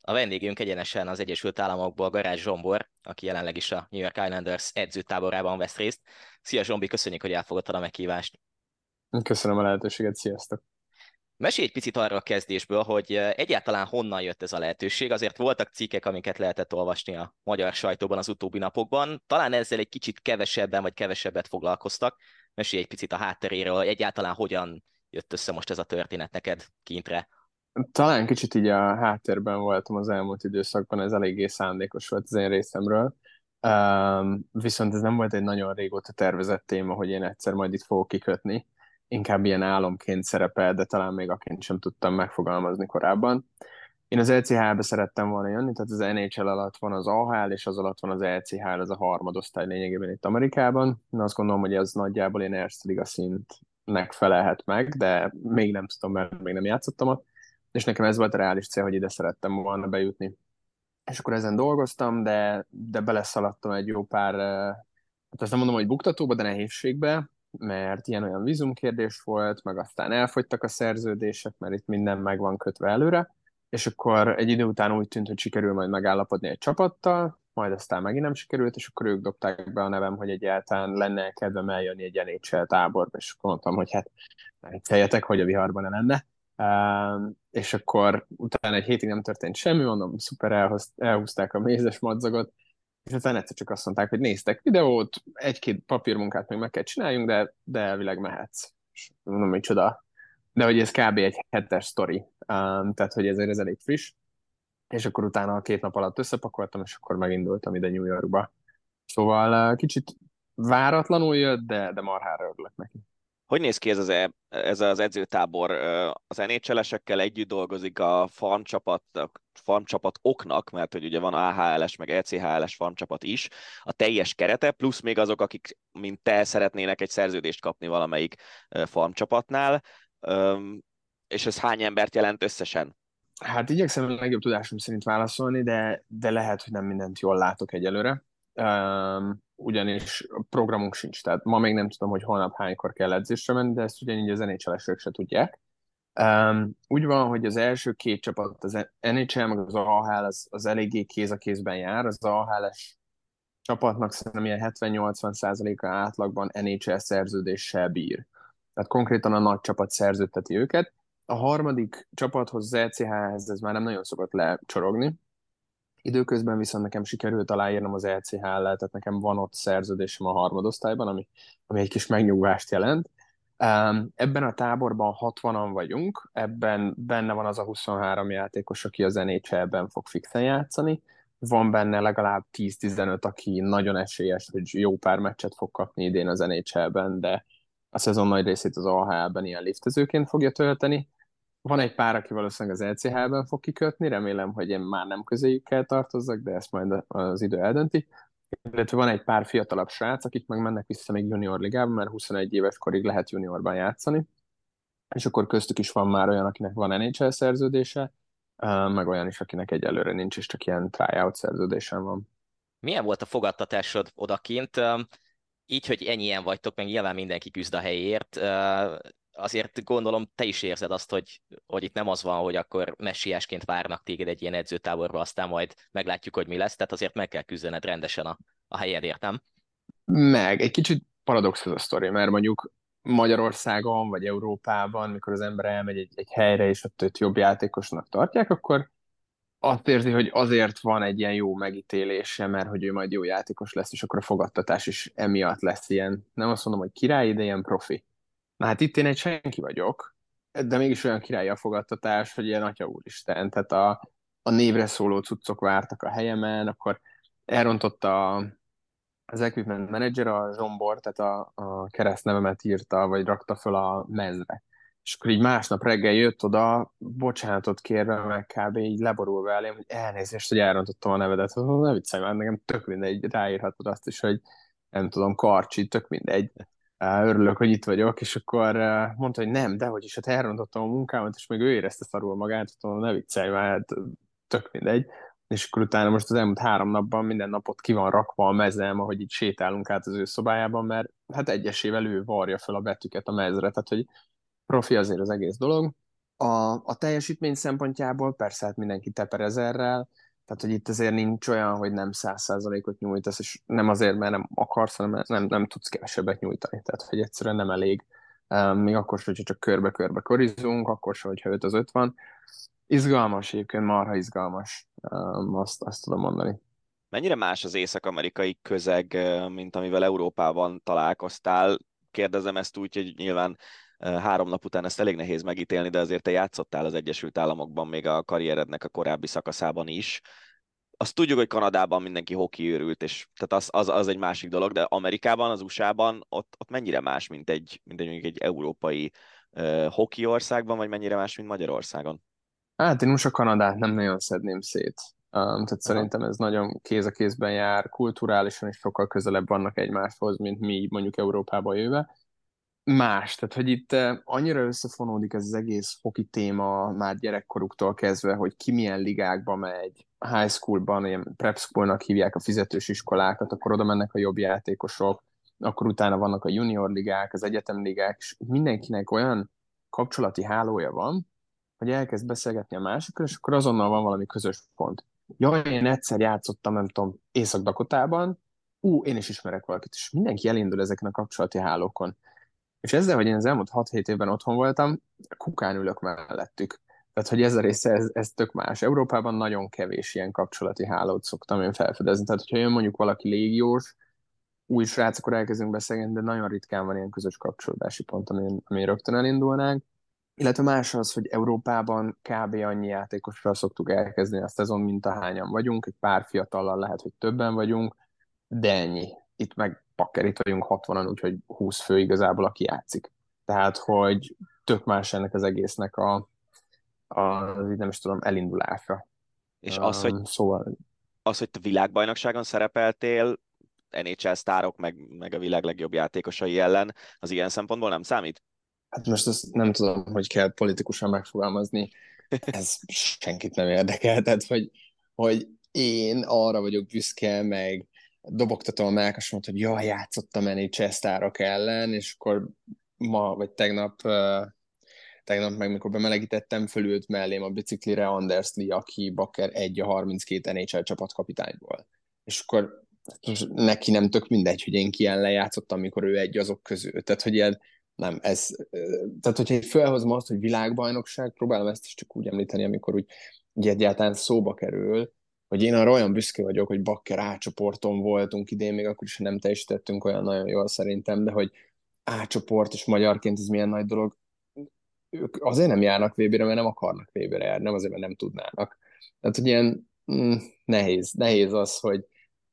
A vendégünk egyenesen az Egyesült Államokból Garázs Zsombor, aki jelenleg is a New York Islanders edzőtáborában vesz részt. Szia Zsombi, köszönjük, hogy elfogadtad a meghívást. Köszönöm a lehetőséget, sziasztok! Mesélj egy picit arra a kezdésből, hogy egyáltalán honnan jött ez a lehetőség. Azért voltak cikkek, amiket lehetett olvasni a magyar sajtóban az utóbbi napokban. Talán ezzel egy kicsit kevesebben vagy kevesebbet foglalkoztak. Mesélj egy picit a hátteréről, hogy egyáltalán hogyan jött össze most ez a történet neked kintre. Talán kicsit így a háttérben voltam az elmúlt időszakban, ez eléggé szándékos volt az én részemről. Um, viszont ez nem volt egy nagyon régóta tervezett téma, hogy én egyszer majd itt fogok kikötni inkább ilyen álomként szerepel, de talán még aként sem tudtam megfogalmazni korábban. Én az LCH-be szerettem volna jönni, tehát az NHL alatt van az AHL, és az alatt van az LCH, ez a harmadosztály lényegében itt Amerikában. Én azt gondolom, hogy ez nagyjából én Erste Liga szintnek felelhet meg, de még nem tudom, mert még nem játszottam ott. És nekem ez volt a reális cél, hogy ide szerettem volna bejutni. és akkor ezen dolgoztam, de, de beleszaladtam egy jó pár, hát azt nem mondom, hogy buktatóba, de nehézségbe, mert ilyen-olyan vízumkérdés volt, meg aztán elfogytak a szerződések, mert itt minden meg van kötve előre, és akkor egy idő után úgy tűnt, hogy sikerül majd megállapodni egy csapattal, majd aztán megint nem sikerült, és akkor ők dobták be a nevem, hogy egyáltalán lenne kedvem eljönni egy NHL táborba, és akkor mondtam, hogy hát vicceljetek, hogy a viharban ne lenne. Uh, és akkor utána egy hétig nem történt semmi, mondom, szuper, elhúzták a mézes madzagot, és aztán egyszer csak azt mondták, hogy néztek videót, egy-két papírmunkát még meg kell csináljunk, de, de elvileg mehetsz. És mondom, hogy csoda. De hogy ez kb. egy hetes sztori, um, tehát hogy ezért ez elég friss. És akkor utána a két nap alatt összepakoltam, és akkor megindultam ide New Yorkba. Szóval uh, kicsit váratlanul jött, de, de marhára örülök neki. Hogy néz ki ez az, e, ez az edzőtábor? Az nhl együtt dolgozik a farmcsapat, a farmcsapat oknak, mert hogy ugye van AHLS meg ECHLS farmcsapat is, a teljes kerete, plusz még azok, akik, mint te, szeretnének egy szerződést kapni valamelyik farmcsapatnál, és ez hány embert jelent összesen? Hát igyekszem a legjobb tudásom szerint válaszolni, de, de lehet, hogy nem mindent jól látok egyelőre ugyanis programunk sincs, tehát ma még nem tudom, hogy holnap hánykor kell edzésre menni, de ezt ugyanígy az nhl se tudják. Um, úgy van, hogy az első két csapat, az NHL meg az AHL, az, az eléggé kéz a kézben jár, az AHL-es csapatnak szerintem ilyen 70-80 százaléka átlagban NHL szerződéssel bír. Tehát konkrétan a nagy csapat szerződteti őket. A harmadik csapathoz, az ECH-hez ez már nem nagyon szokott lecsorogni, Időközben viszont nekem sikerült aláírnom az LCH-lel, tehát nekem van ott szerződésem a harmadosztályban, ami, ami egy kis megnyugvást jelent. Ebben a táborban 60-an vagyunk, ebben benne van az a 23 játékos, aki az NHL-ben fog fixen játszani, van benne legalább 10-15, aki nagyon esélyes, hogy jó pár meccset fog kapni idén az NHL-ben, de a szezon nagy részét az AHL-ben ilyen liftezőként fogja tölteni, van egy pár, aki valószínűleg az LCH-ben fog kikötni, remélem, hogy én már nem közéjük kell tartozzak, de ezt majd az idő eldönti. Illetve van egy pár fiatalabb srác, akik meg mennek vissza még junior ligában, mert 21 éves korig lehet juniorban játszani. És akkor köztük is van már olyan, akinek van NHL szerződése, meg olyan is, akinek egyelőre nincs, és csak ilyen tryout szerződésem van. Milyen volt a fogadtatásod odakint? Így, hogy ennyien vagytok, meg nyilván mindenki küzd a helyért, azért gondolom te is érzed azt, hogy, hogy itt nem az van, hogy akkor messiásként várnak téged egy ilyen edzőtáborba, aztán majd meglátjuk, hogy mi lesz, tehát azért meg kell küzdened rendesen a, a helyedért, nem? Meg, egy kicsit paradox ez a sztori, mert mondjuk Magyarországon vagy Európában, mikor az ember elmegy egy, egy helyre, és ott őt jobb játékosnak tartják, akkor azt érzi, hogy azért van egy ilyen jó megítélése, mert hogy ő majd jó játékos lesz, és akkor a fogadtatás is emiatt lesz ilyen, nem azt mondom, hogy király, de ilyen profi. Na hát itt én egy senki vagyok, de mégis olyan királyi a fogadtatás, hogy ilyen atya úristen, tehát a, a névre szóló cuccok vártak a helyemen, akkor elrontotta az equipment manager, a Zsombor, tehát a, a keresztnevemet írta, vagy rakta föl a mezre. És akkor így másnap reggel jött oda, bocsánatot kérve, meg kb. így leborulva elém, hogy elnézést, hogy elrontottam a nevedet. Ne viccelj már, nekem tök mindegy, ráírhatod azt is, hogy nem tudom, karcsi, tök mindegy örülök, hogy itt vagyok, és akkor mondta, hogy nem, de hogy is, hát elrontottam a munkámat, és még ő érezte szarul magát, hogy ne viccelj már, hát tök mindegy. És akkor utána most az elmúlt három napban minden napot ki van rakva a mezem, ahogy így sétálunk át az ő szobájában, mert hát egyesével ő varja fel a betűket a mezre, tehát hogy profi azért az egész dolog. A, a teljesítmény szempontjából persze hát mindenki teper ezerrel, tehát, hogy itt azért nincs olyan, hogy nem száz százalékot nyújtasz, és nem azért, mert nem akarsz, hanem nem, nem tudsz kevesebbet nyújtani. Tehát, hogy egyszerűen nem elég. Még akkor sem, hogyha csak körbe-körbe korizunk, akkor sem, hogyha 5 az 5 van. Izgalmas egyébként, marha izgalmas, azt, azt tudom mondani. Mennyire más az észak-amerikai közeg, mint amivel Európában találkoztál? Kérdezem ezt úgy, hogy nyilván három nap után ezt elég nehéz megítélni, de azért te játszottál az Egyesült Államokban még a karrierednek a korábbi szakaszában is. Azt tudjuk, hogy Kanadában mindenki hoki őrült, és tehát az, az, az egy másik dolog, de Amerikában, az USA-ban ott, ott mennyire más, mint egy, mint egy, egy európai uh, hoki országban, vagy mennyire más, mint Magyarországon? Hát én USA Kanadát nem nagyon szedném szét. Um, tehát Aha. szerintem ez nagyon kéz a kézben jár, kulturálisan is sokkal közelebb vannak egymáshoz, mint mi mondjuk Európába jöve más, tehát hogy itt eh, annyira összefonódik ez az egész hoki téma már gyerekkoruktól kezdve, hogy ki milyen ligákba megy, high schoolban, ilyen prep schoolnak hívják a fizetős iskolákat, akkor oda mennek a jobb játékosok, akkor utána vannak a junior ligák, az egyetemligák, és mindenkinek olyan kapcsolati hálója van, hogy elkezd beszélgetni a másikkal, és akkor azonnal van valami közös pont. Jaj, én egyszer játszottam, nem tudom, Észak-Dakotában, ú, én is ismerek valakit, és mindenki elindul ezeken a kapcsolati hálókon. És ezzel, hogy én az elmúlt 6-7 évben otthon voltam, kukán ülök mellettük. Tehát, hogy ez a része, ez, ez tök más. Európában nagyon kevés ilyen kapcsolati hálót szoktam én felfedezni. Tehát, hogyha jön mondjuk valaki légiós, új srác, akkor elkezdünk beszélni, de nagyon ritkán van ilyen közös kapcsolódási pont, amin, amin rögtön elindulnánk. Illetve más az, hogy Európában kb. annyi játékosra szoktuk elkezdeni a szezon, mint a hányan vagyunk, egy pár fiatallal lehet, hogy többen vagyunk, de ennyi. Itt meg pakker, itt vagyunk 60-an, úgyhogy 20 fő igazából, aki játszik. Tehát, hogy tök más ennek az egésznek a, a nem is tudom, elindulása. És az, hogy, szóval... az, hogy te világbajnokságon szerepeltél, NHL sztárok, meg, meg a világ legjobb játékosai ellen, az ilyen szempontból nem számít? Hát most azt nem tudom, hogy kell politikusan megfogalmazni, ez senkit nem érdekel, tehát hogy, hogy én arra vagyok büszke, meg dobogtatom a melkasomat, hogy jaj, játszottam NHL sztárok ellen, és akkor ma, vagy tegnap, tegnap meg, mikor bemelegítettem, fölült mellém a biciklire Anders Lee, aki bakker egy a 32 NHL csapatkapitányból. És akkor neki nem tök mindegy, hogy én ki ellen játszottam, amikor ő egy azok közül. Tehát, hogy ilyen, nem, ez, tehát hogyha én felhozom azt, hogy világbajnokság, próbálom ezt is csak úgy említeni, amikor úgy, úgy egyáltalán szóba kerül, hogy én arra olyan büszke vagyok, hogy Bakker A voltunk idén, még akkor is nem teljesítettünk olyan nagyon jól szerintem, de hogy A csoport és magyarként ez milyen nagy dolog, ők azért nem járnak VB-re, mert nem akarnak VB-re járni, nem azért, mert nem tudnának. Tehát, hogy ilyen mm, nehéz, nehéz az, hogy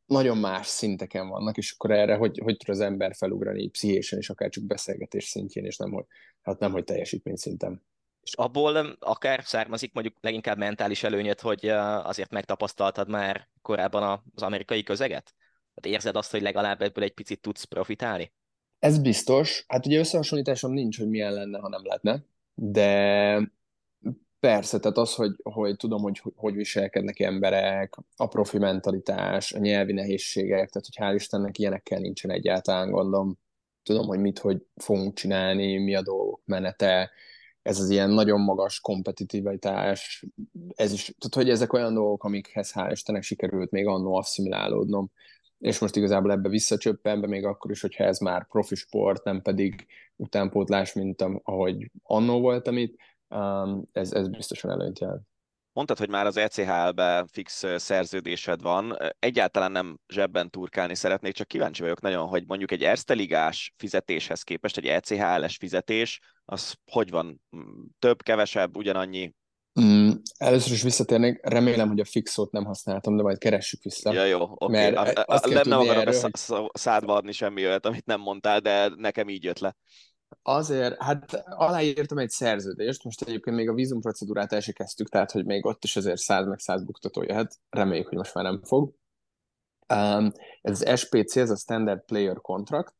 nagyon más szinteken vannak, és akkor erre hogy, hogy tud az ember felugrani pszichésen, és akár csak beszélgetés szintjén, és nem, hogy, hát nem, hogy teljesítmény szinten. És abból akár származik mondjuk leginkább mentális előnyöd, hogy azért megtapasztaltad már korábban az amerikai közeget? Tehát érzed azt, hogy legalább ebből egy picit tudsz profitálni? Ez biztos. Hát ugye összehasonlításom nincs, hogy milyen lenne, ha nem lehetne, de persze, tehát az, hogy, hogy tudom, hogy hogy viselkednek emberek, a profi mentalitás, a nyelvi nehézségek, tehát hogy hál' Istennek ilyenekkel nincsen egyáltalán gondom. Tudom, hogy mit, hogy fogunk csinálni, mi a dolgok menete, ez az ilyen nagyon magas kompetitivitás, ez is, tehát hogy ezek olyan dolgok, amikhez hál' Istennek sikerült még annó asszimilálódnom, és most igazából ebbe visszacsöppen, be még akkor is, hogyha ez már profi sport, nem pedig utánpótlás, mint ahogy annó voltam itt, um, ez, ez biztosan előnyt jelent. Mondtad, hogy már az ECHL-be fix szerződésed van. Egyáltalán nem zsebben turkálni szeretnék, csak kíváncsi vagyok nagyon, hogy mondjuk egy Erste fizetéshez képest egy ECHL-es fizetés, az hogy van? Több, kevesebb, ugyanannyi? Mm, először is visszatérnék, remélem, hogy a fixót nem használtam, de majd keressük vissza. Ja, jó, oké. Okay. Mert a, a, nem, nem akarom erről, szádba adni semmi olyat, amit nem mondtál, de nekem így jött le. Azért, hát aláírtam egy szerződést, most egyébként még a vízum procedúrát el kezdtük, tehát hogy még ott is azért száz meg száz buktató jöhet, reméljük, hogy most már nem fog. Um, ez az SPC, ez a Standard Player Contract,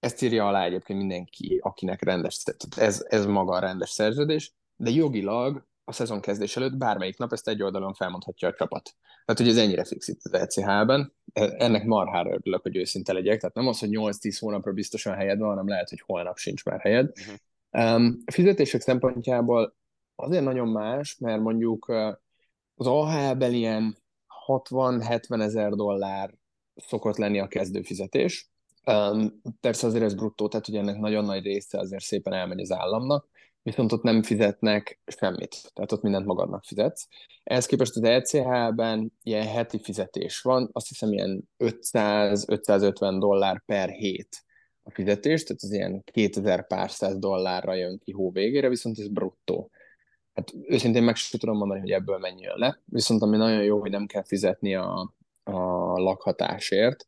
ezt írja alá egyébként mindenki, akinek rendes, ez, ez maga a rendes szerződés, de jogilag a szezon kezdés előtt bármelyik nap ezt egy oldalon felmondhatja a csapat. Tehát, hogy ez ennyire fix itt az ECH-ben. Ennek marhára örülök, hogy őszinte legyek. Tehát nem az, hogy 8-10 hónapra biztosan helyed van, hanem lehet, hogy holnap sincs már helyed. Uh-huh. Um, fizetések szempontjából azért nagyon más, mert mondjuk az AHL-ben ilyen 60-70 ezer dollár szokott lenni a kezdőfizetés. Um, persze azért ez bruttó, tehát hogy ennek nagyon nagy része azért szépen elmegy az államnak viszont ott nem fizetnek semmit, tehát ott mindent magadnak fizetsz. Ehhez képest az ECH-ben ilyen heti fizetés van, azt hiszem ilyen 500-550 dollár per hét a fizetés, tehát az ilyen 2000 pár száz dollárra jön ki hó végére, viszont ez bruttó. Hát őszintén meg sem tudom mondani, hogy ebből mennyi jön le, viszont ami nagyon jó, hogy nem kell fizetni a, a lakhatásért,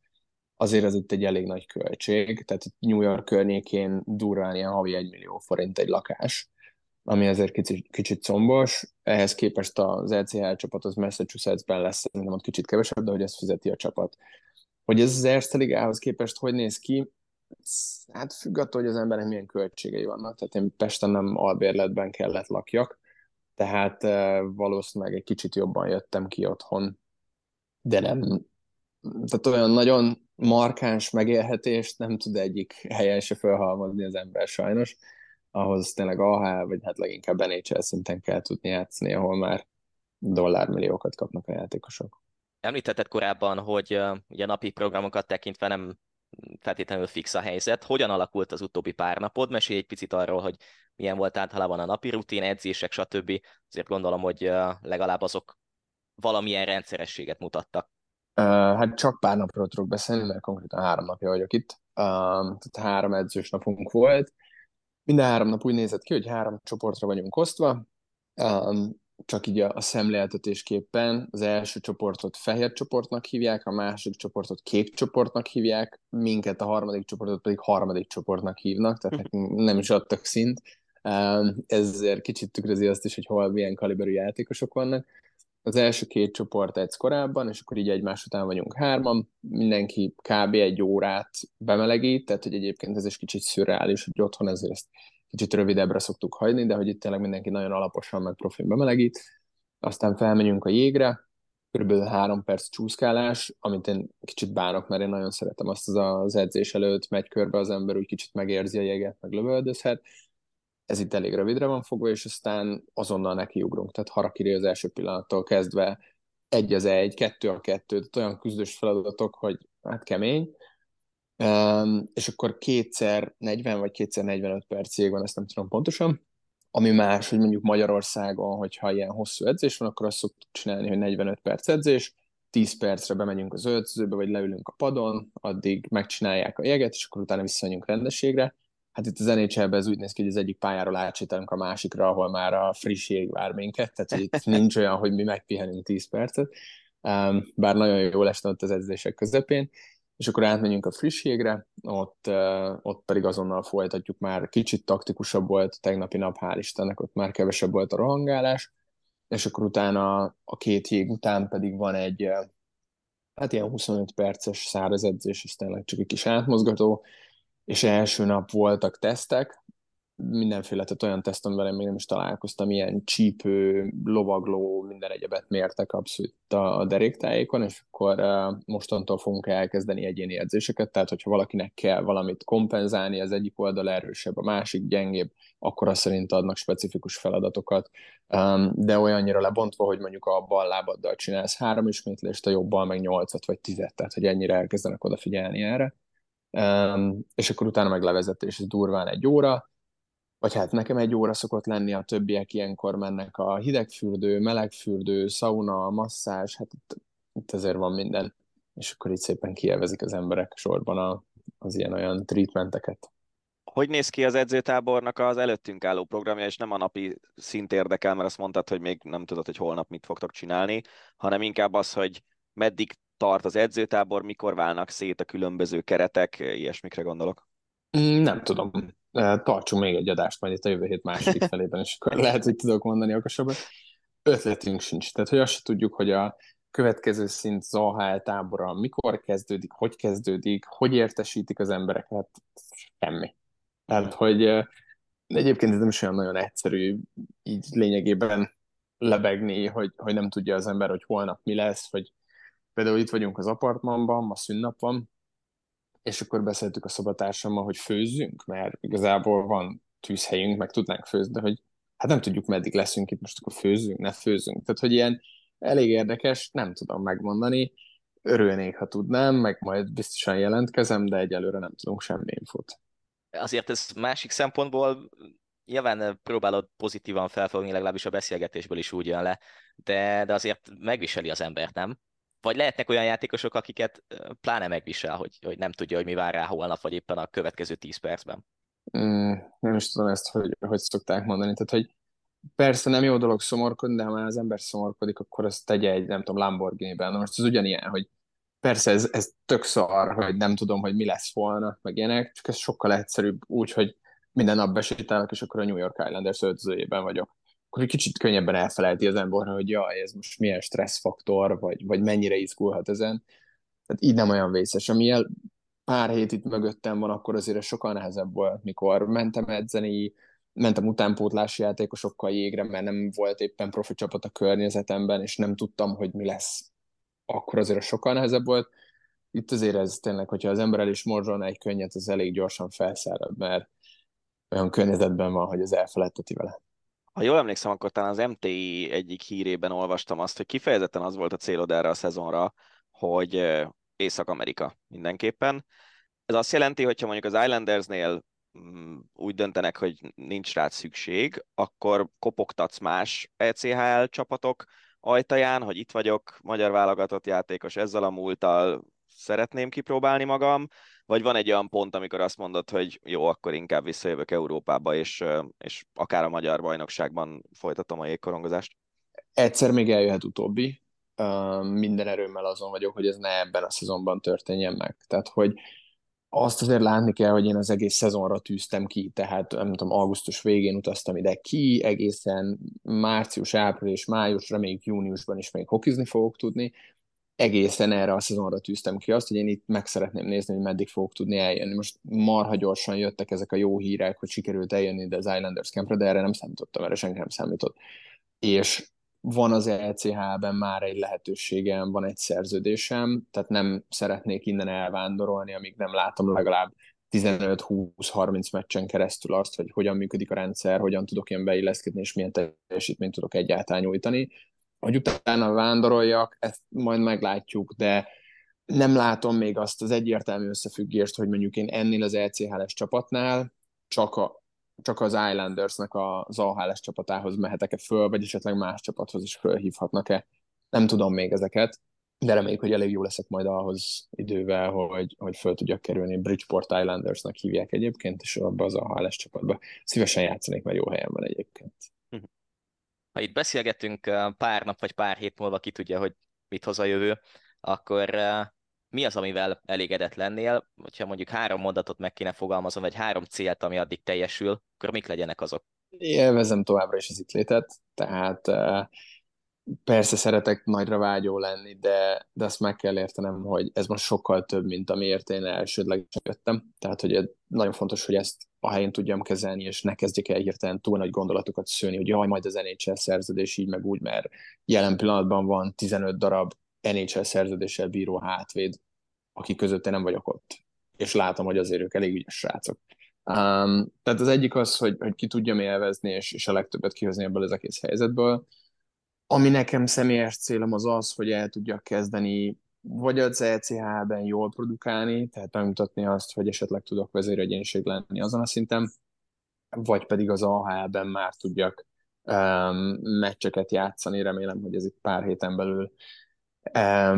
azért ez itt egy elég nagy költség, tehát New York környékén durván ilyen havi 1 millió forint egy lakás, ami azért kicsit, kicsit combos. Ehhez képest az ECHL csapat az Massachusettsben lesz, nem ott kicsit kevesebb, de hogy ezt fizeti a csapat. Hogy ez az Erste Ligához képest hogy néz ki, Hát függ attól, hogy az embernek milyen költségei vannak. Tehát én Pesten nem albérletben kellett lakjak, tehát valószínűleg egy kicsit jobban jöttem ki otthon, de nem, tehát olyan nagyon markáns megélhetést nem tud egyik helyen se felhalmozni az ember sajnos. Ahhoz tényleg AHL, vagy hát leginkább NHL szinten kell tudni játszani, ahol már dollármilliókat kapnak a játékosok. Említetted korábban, hogy ugye napi programokat tekintve nem feltétlenül fix a helyzet. Hogyan alakult az utóbbi pár napod? Mesélj egy picit arról, hogy milyen volt általában a napi rutin, edzések, stb. Azért gondolom, hogy legalább azok valamilyen rendszerességet mutattak. Hát csak pár napról tudok beszélni, mert konkrétan három napja vagyok itt. Tehát három edzős napunk volt. Minden három nap úgy nézett ki, hogy három csoportra vagyunk osztva. Csak így a, a szemléltetésképpen az első csoportot fehér csoportnak hívják, a második csoportot kék csoportnak hívják, minket a harmadik csoportot pedig harmadik csoportnak hívnak, tehát nekünk nem is adtak szint. Ezért kicsit tükrözi azt is, hogy hol milyen kaliberű játékosok vannak. Az első két csoport egy korábban, és akkor így egymás után vagyunk hárman, mindenki kb. egy órát bemelegít, tehát hogy egyébként ez is kicsit szürreális, hogy otthon ezért ezt kicsit rövidebbre szoktuk hagyni, de hogy itt tényleg mindenki nagyon alaposan meg profin bemelegít, aztán felmegyünk a jégre, körülbelül három perc csúszkálás, amit én kicsit bánok, mert én nagyon szeretem azt az, az edzés előtt, megy körbe az ember, úgy kicsit megérzi a jeget, meg lövöldözhet. Ez itt elég rövidre van fogva, és aztán azonnal nekiugrunk. Tehát harakiri az első pillanattól kezdve egy az egy, kettő a kettő, tehát olyan küzdős feladatok, hogy hát kemény, Um, és akkor kétszer 40 vagy kétszer 45 percig van, ezt nem tudom pontosan. Ami más, hogy mondjuk Magyarországon, hogyha ilyen hosszú edzés van, akkor azt szoktuk csinálni, hogy 45 perc edzés, 10 percre bemegyünk az öltözőbe, vagy leülünk a padon, addig megcsinálják a jeget, és akkor utána visszamegyünk rendességre. Hát itt az nhl ez úgy néz ki, hogy az egyik pályáról átsétálunk a másikra, ahol már a friss jég vár minket, tehát itt nincs olyan, hogy mi megpihenünk 10 percet, bár nagyon jó esne ott az edzések közepén, és akkor átmegyünk a friss jégre, ott, ott pedig azonnal folytatjuk, már kicsit taktikusabb volt tegnapi nap, hál' Istennek, ott már kevesebb volt a rohangálás, és akkor utána a két jég után pedig van egy hát ilyen 25 perces száraz edzés, és tényleg csak egy kis átmozgató, és első nap voltak tesztek, mindenféle, tehát olyan teszt, amivel még nem is találkoztam, ilyen csípő, lovagló, minden egyebet mértek abszolút a deréktájékon, és akkor mostantól fogunk elkezdeni egyéni edzéseket, tehát hogyha valakinek kell valamit kompenzálni, az egyik oldal erősebb, a másik gyengébb, akkor azt szerint adnak specifikus feladatokat, de olyannyira lebontva, hogy mondjuk a bal lábaddal csinálsz három ismétlést, a jobbal meg nyolcat vagy tizet, tehát hogy ennyire elkezdenek odafigyelni erre. És akkor utána meg levezetés, ez durván egy óra, vagy hát nekem egy óra szokott lenni, a többiek ilyenkor mennek a hidegfürdő, melegfürdő, szauna, masszázs, hát itt, itt azért van minden, és akkor itt szépen kielvezik az emberek sorban a, az ilyen-olyan treatmenteket. Hogy néz ki az edzőtábornak az előttünk álló programja, és nem a napi szint érdekel, mert azt mondtad, hogy még nem tudod, hogy holnap mit fogtok csinálni, hanem inkább az, hogy meddig tart az edzőtábor, mikor válnak szét a különböző keretek, ilyesmikre gondolok. Mm, nem tudom tartsunk még egy adást majd itt a jövő hét második felében, és akkor lehet, hogy tudok mondani okosabbat. Ötletünk sincs. Tehát, hogy azt se tudjuk, hogy a következő szint Zahl tábora mikor kezdődik, hogy kezdődik, hogy értesítik az embereket, semmi. Tehát, hogy egyébként ez nem is olyan nagyon egyszerű így lényegében lebegni, hogy, hogy nem tudja az ember, hogy holnap mi lesz, hogy például itt vagyunk az apartmanban, ma szünnap van, és akkor beszéltük a szobatársammal, hogy főzzünk, mert igazából van tűzhelyünk, meg tudnánk főzni, de hogy hát nem tudjuk, meddig leszünk itt, most akkor főzzünk, ne főzzünk. Tehát, hogy ilyen elég érdekes, nem tudom megmondani, örülnék, ha tudnám, meg majd biztosan jelentkezem, de egyelőre nem tudunk semmi infót. Azért ez másik szempontból nyilván próbálod pozitívan felfogni, legalábbis a beszélgetésből is úgy jön le, de, de azért megviseli az embert, nem? Vagy lehetnek olyan játékosok, akiket pláne megvisel, hogy, hogy nem tudja, hogy mi vár rá holnap, vagy éppen a következő 10 percben. Mm, nem is tudom ezt, hogy, hogy szokták mondani. Tehát, hogy persze nem jó dolog szomorkodni, de ha már az ember szomorkodik, akkor azt tegye egy, nem tudom, Lamborghini-ben. Na most ez ugyanilyen, hogy persze ez, ez tök szar, hogy nem tudom, hogy mi lesz volna, meg ilyenek, csak ez sokkal egyszerűbb úgy, hogy minden nap besétálok, és akkor a New York Islanders öltözőjében vagyok akkor egy kicsit könnyebben elfelejti az ember, hogy jaj, ez most milyen stresszfaktor, vagy, vagy mennyire izgulhat ezen. Tehát így nem olyan vészes. Ami el, pár hét itt mögöttem van, akkor azért sokkal nehezebb volt, mikor mentem edzeni, mentem utánpótlási játékosokkal jégre, mert nem volt éppen profi csapat a környezetemben, és nem tudtam, hogy mi lesz. Akkor azért sokkal nehezebb volt. Itt azért ez tényleg, hogyha az ember el is morzsolna egy könnyet, az elég gyorsan felszárad, mert olyan környezetben van, hogy az elfeledteti vele. Ha jól emlékszem, akkor talán az MTI egyik hírében olvastam azt, hogy kifejezetten az volt a célod erre a szezonra, hogy Észak-Amerika mindenképpen. Ez azt jelenti, hogyha mondjuk az Islandersnél mm, úgy döntenek, hogy nincs rá szükség, akkor kopogtatsz más ECHL csapatok ajtaján, hogy itt vagyok, magyar válogatott játékos ezzel a múlttal, szeretném kipróbálni magam, vagy van egy olyan pont, amikor azt mondod, hogy jó, akkor inkább visszajövök Európába, és, és akár a magyar bajnokságban folytatom a jégkorongozást? Egyszer még eljöhet utóbbi, minden erőmmel azon vagyok, hogy ez ne ebben a szezonban történjen meg. Tehát, hogy azt azért látni kell, hogy én az egész szezonra tűztem ki, tehát nem tudom, augusztus végén utaztam ide ki, egészen március, április, május, reméljük júniusban is még hokizni fogok tudni, egészen erre a szezonra tűztem ki azt, hogy én itt meg szeretném nézni, hogy meddig fogok tudni eljönni. Most marha gyorsan jöttek ezek a jó hírek, hogy sikerült eljönni ide az Islanders campre, de erre nem számítottam, erre senki nem számított. És van az ECH-ben már egy lehetőségem, van egy szerződésem, tehát nem szeretnék innen elvándorolni, amíg nem látom legalább 15-20-30 meccsen keresztül azt, hogy hogyan működik a rendszer, hogyan tudok én beilleszkedni, és milyen teljesítményt tudok egyáltalán nyújtani. Hogy utána vándoroljak, ezt majd meglátjuk, de nem látom még azt az egyértelmű összefüggést, hogy mondjuk én ennél az ECHL-es csapatnál csak a, csak az Islandersnek az AHL-es csapatához mehetek-e föl, vagy esetleg más csapathoz is fölhívhatnak-e. Nem tudom még ezeket, de reméljük, hogy elég jó leszek majd ahhoz idővel, hogy, hogy föl tudjak kerülni. Bridgeport Islandersnek hívják egyébként, és abba az AHL-es csapatba. Szívesen játszanék, mert jó helyen van egyébként. Ha itt beszélgetünk pár nap vagy pár hét múlva, ki tudja, hogy mit hoz a jövő, akkor mi az, amivel elégedett lennél, hogyha mondjuk három mondatot meg kéne fogalmazom, vagy három célt, ami addig teljesül, akkor mik legyenek azok? Élvezem továbbra is az itt létet, tehát persze szeretek nagyra vágyó lenni, de, de azt meg kell értenem, hogy ez most sokkal több, mint amiért én elsődleg jöttem. Tehát, hogy nagyon fontos, hogy ezt a helyén tudjam kezelni, és ne kezdjek el hirtelen túl nagy gondolatokat szőni, hogy jaj, majd az NHL szerződés így meg úgy, mert jelen pillanatban van 15 darab NHL szerződéssel bíró hátvéd, akik között én nem vagyok ott. És látom, hogy azért ők elég ügyes srácok. Um, tehát az egyik az, hogy, hogy ki tudjam élvezni, és, és a legtöbbet kihozni ebből az egész helyzetből. Ami nekem személyes célom az az, hogy el tudjak kezdeni vagy az ECH-ben jól produkálni, tehát megmutatni azt, hogy esetleg tudok vezéregyéniség lenni azon a szinten, vagy pedig az AHL-ben már tudjak um, meccseket játszani, remélem, hogy ez itt pár héten belül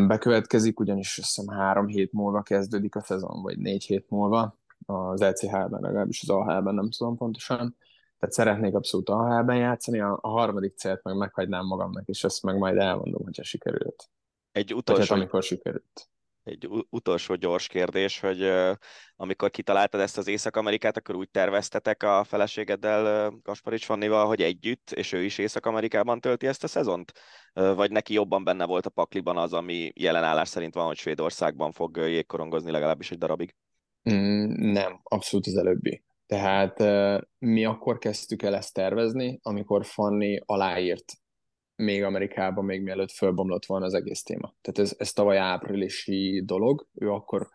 bekövetkezik, ugyanis azt hiszem három hét múlva kezdődik a szezon, vagy négy hét múlva az ECH-ben, legalábbis az AHL-ben, nem tudom pontosan. Tehát szeretnék abszolút AHL-ben játszani, a, a harmadik célt meg meghagynám magamnak, és ezt meg majd elmondom, hogyha sikerült. Egy utolsó, hát, amikor sikerült. Egy utolsó gyors kérdés, hogy amikor kitaláltad ezt az Észak-Amerikát, akkor úgy terveztetek a feleségeddel, Gasparics Fannival, hogy együtt, és ő is Észak-Amerikában tölti ezt a szezont? Vagy neki jobban benne volt a pakliban az, ami jelen állás szerint van, hogy Svédországban fog jégkorongozni legalábbis egy darabig? Mm, nem, abszolút az előbbi. Tehát mi akkor kezdtük el ezt tervezni, amikor Fanni aláírt még Amerikában, még mielőtt fölbomlott volna az egész téma. Tehát ez, ez tavaly áprilisi dolog, ő akkor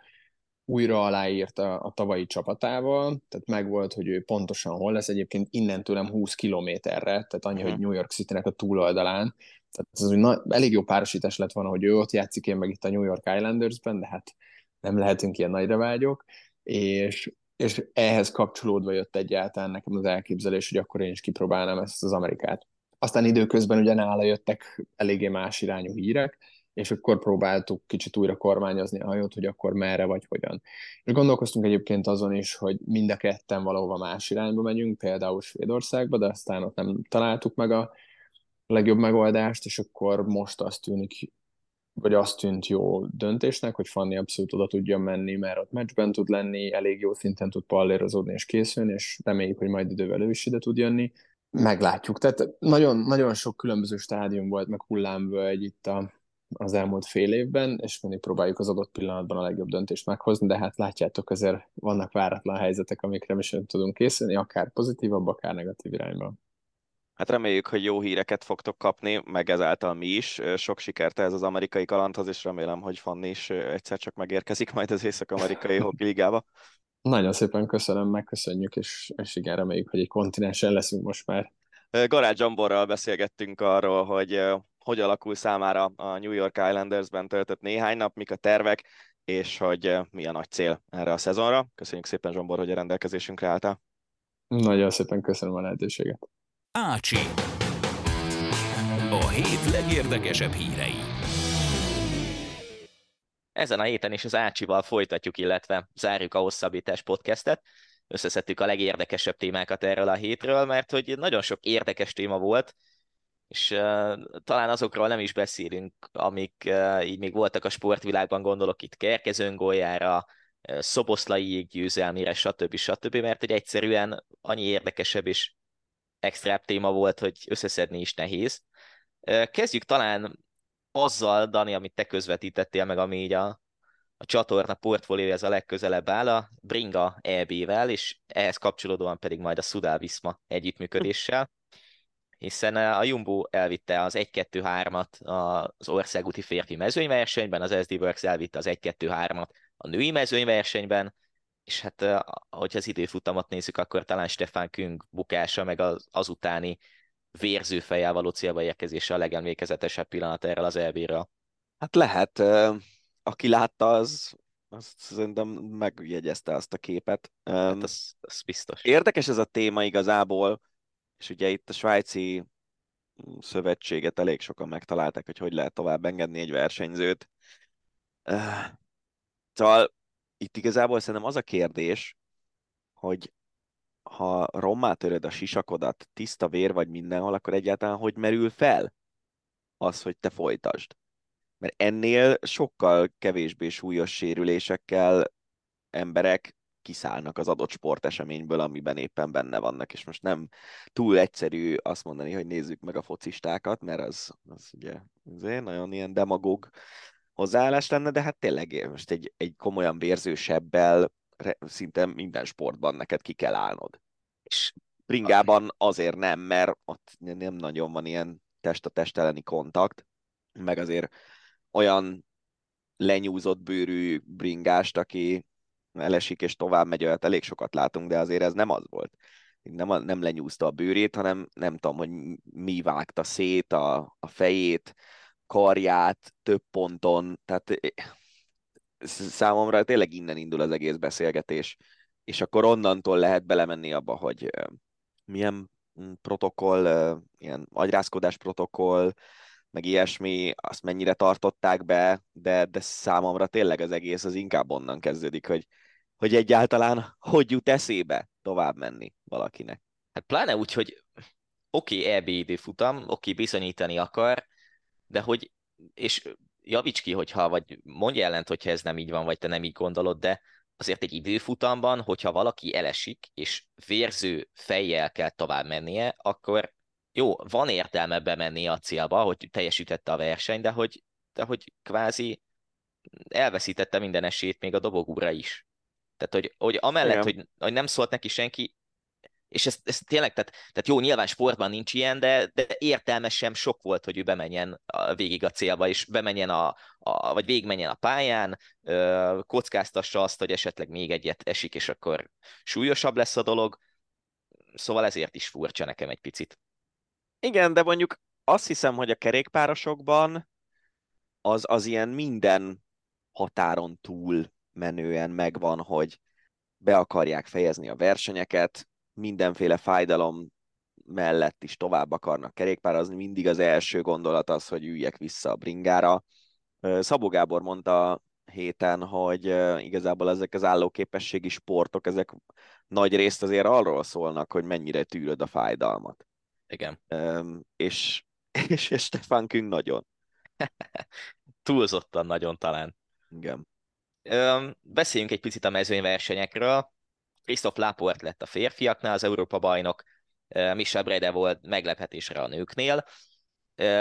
újra aláírta a tavalyi csapatával, tehát megvolt, hogy ő pontosan hol lesz, egyébként innen tőlem 20 kilométerre, tehát annyi, uh-huh. hogy New York City-nek a túloldalán, tehát ez úgy na, elég jó párosítás lett volna, hogy ő ott játszik, én meg itt a New York Islandersben, de hát nem lehetünk ilyen nagyra vágyok, és, és ehhez kapcsolódva jött egyáltalán nekem az elképzelés, hogy akkor én is kipróbálnám ezt az Amerikát. Aztán időközben ugye nála jöttek eléggé más irányú hírek, és akkor próbáltuk kicsit újra kormányozni a hajót, hogy akkor merre vagy hogyan. És gondolkoztunk egyébként azon is, hogy mind a ketten valahova más irányba megyünk, például Svédországba, de aztán ott nem találtuk meg a legjobb megoldást, és akkor most azt tűnik, vagy azt tűnt jó döntésnek, hogy Fanni abszolút oda tudja menni, mert ott meccsben tud lenni, elég jó szinten tud pallérozódni és készülni, és reméljük, hogy majd idővel ő is ide tud jönni meglátjuk. Tehát nagyon, nagyon sok különböző stádium volt, meg hullámvölgy itt a, az elmúlt fél évben, és mindig próbáljuk az adott pillanatban a legjobb döntést meghozni, de hát látjátok, azért vannak váratlan helyzetek, amikre mi sem tudunk készülni, akár pozitívabb, akár negatív irányban. Hát reméljük, hogy jó híreket fogtok kapni, meg ezáltal mi is. Sok sikert ez az amerikai kalandhoz, és remélem, hogy Fanni is egyszer csak megérkezik majd az Észak-Amerikai Hockey Ligába. Nagyon szépen köszönöm, megköszönjük, és, és igen, reméljük, hogy egy kontinensen leszünk most már. Garács Zsamborral beszélgettünk arról, hogy hogy alakul számára a New York Islandersben töltött néhány nap, mik a tervek, és hogy mi a nagy cél erre a szezonra. Köszönjük szépen, Zsombor, hogy a rendelkezésünkre álltál. Nagyon szépen köszönöm a lehetőséget. Ácsi. A hét legérdekesebb hírei. Ezen a héten is az Ácsival folytatjuk, illetve zárjuk a Hosszabbítás podcastet. Összeszedtük a legérdekesebb témákat erről a hétről, mert hogy nagyon sok érdekes téma volt, és uh, talán azokról nem is beszélünk, amik uh, így még voltak a sportvilágban, gondolok itt Kerkezőn góljára, uh, Szoboszlai győzelmére, stb. stb., mert hogy egyszerűen annyi érdekesebb és extra téma volt, hogy összeszedni is nehéz. Kezdjük talán azzal, Dani, amit te közvetítettél meg, ami így a, a csatorna portfóliója az a legközelebb áll, a Bringa EB-vel, és ehhez kapcsolódóan pedig majd a Sudal Viszma együttműködéssel, hiszen a Jumbo elvitte az 1-2-3-at az országúti férfi mezőnyversenyben, az SD Works elvitte az 1-2-3-at a női mezőnyversenyben, és hát hogyha az időfutamot nézzük, akkor talán Stefan Küng bukása, meg az, azutáni vérző fejjel való célba érkezése a legemlékezetesebb pillanat erről az elbírral. Hát lehet, aki látta, az, az szerintem megjegyezte azt a képet. Hát az, az biztos. Érdekes ez a téma igazából, és ugye itt a svájci szövetséget elég sokan megtalálták, hogy hogy lehet tovább engedni egy versenyzőt. Szóval itt igazából szerintem az a kérdés, hogy ha rommá töröd a sisakodat, tiszta vér vagy mindenhol, akkor egyáltalán hogy merül fel az, hogy te folytasd? Mert ennél sokkal kevésbé súlyos sérülésekkel emberek kiszállnak az adott sporteseményből, amiben éppen benne vannak, és most nem túl egyszerű azt mondani, hogy nézzük meg a focistákat, mert az, az ugye azért nagyon ilyen demagóg hozzáállás lenne, de hát tényleg most egy, egy komolyan vérzősebbel szinte minden sportban neked ki kell állnod. És bringában azért nem, mert ott nem nagyon van ilyen test a test elleni kontakt, meg azért olyan lenyúzott bőrű bringást, aki elesik és tovább megy, olyat elég sokat látunk, de azért ez nem az volt. Nem, nem lenyúzta a bőrét, hanem nem tudom, hogy mi vágta szét a, a fejét, karját több ponton, tehát eh, számomra tényleg innen indul az egész beszélgetés, és akkor onnantól lehet belemenni abba, hogy milyen mm, protokoll, ilyen agyrázkodás protokoll, meg ilyesmi, azt mennyire tartották be, de, de számomra tényleg az egész az inkább onnan kezdődik, hogy, hogy egyáltalán hogy jut eszébe tovább menni valakinek. Hát pláne úgy, hogy oké, okay, EBD futam, oké, okay, bizonyítani akar, de hogy, és javíts ki, hogyha, vagy mondj ellent, hogyha ez nem így van, vagy te nem így gondolod, de azért egy időfutamban, hogyha valaki elesik, és vérző fejjel kell tovább mennie, akkor jó, van értelme bemenni a célba, hogy teljesítette a verseny, de hogy, de hogy kvázi elveszítette minden esélyt még a dobogúra is. Tehát, hogy, hogy amellett, hogy, hogy nem szólt neki senki, és ez, ez tényleg, tehát, tehát jó, nyilván sportban nincs ilyen, de, de értelmes sem sok volt, hogy ő bemenjen végig a célba, és bemenjen a, a vagy végigmenjen a pályán, kockáztassa azt, hogy esetleg még egyet esik, és akkor súlyosabb lesz a dolog. Szóval ezért is furcsa nekem egy picit. Igen, de mondjuk azt hiszem, hogy a kerékpárosokban az, az ilyen minden határon túl menően megvan, hogy be akarják fejezni a versenyeket, mindenféle fájdalom mellett is tovább akarnak kerékpározni, mindig az első gondolat az, hogy üljek vissza a bringára. Szabó Gábor mondta héten, hogy igazából ezek az állóképességi sportok, ezek nagy részt azért arról szólnak, hogy mennyire tűröd a fájdalmat. Igen. És, és, és Stefan Küng nagyon. Túlzottan nagyon talán. Igen. Beszéljünk egy picit a mezőnyversenyekről. Christoph Laport lett a férfiaknál az Európa bajnok, Misha Brede volt meglepetésre a nőknél.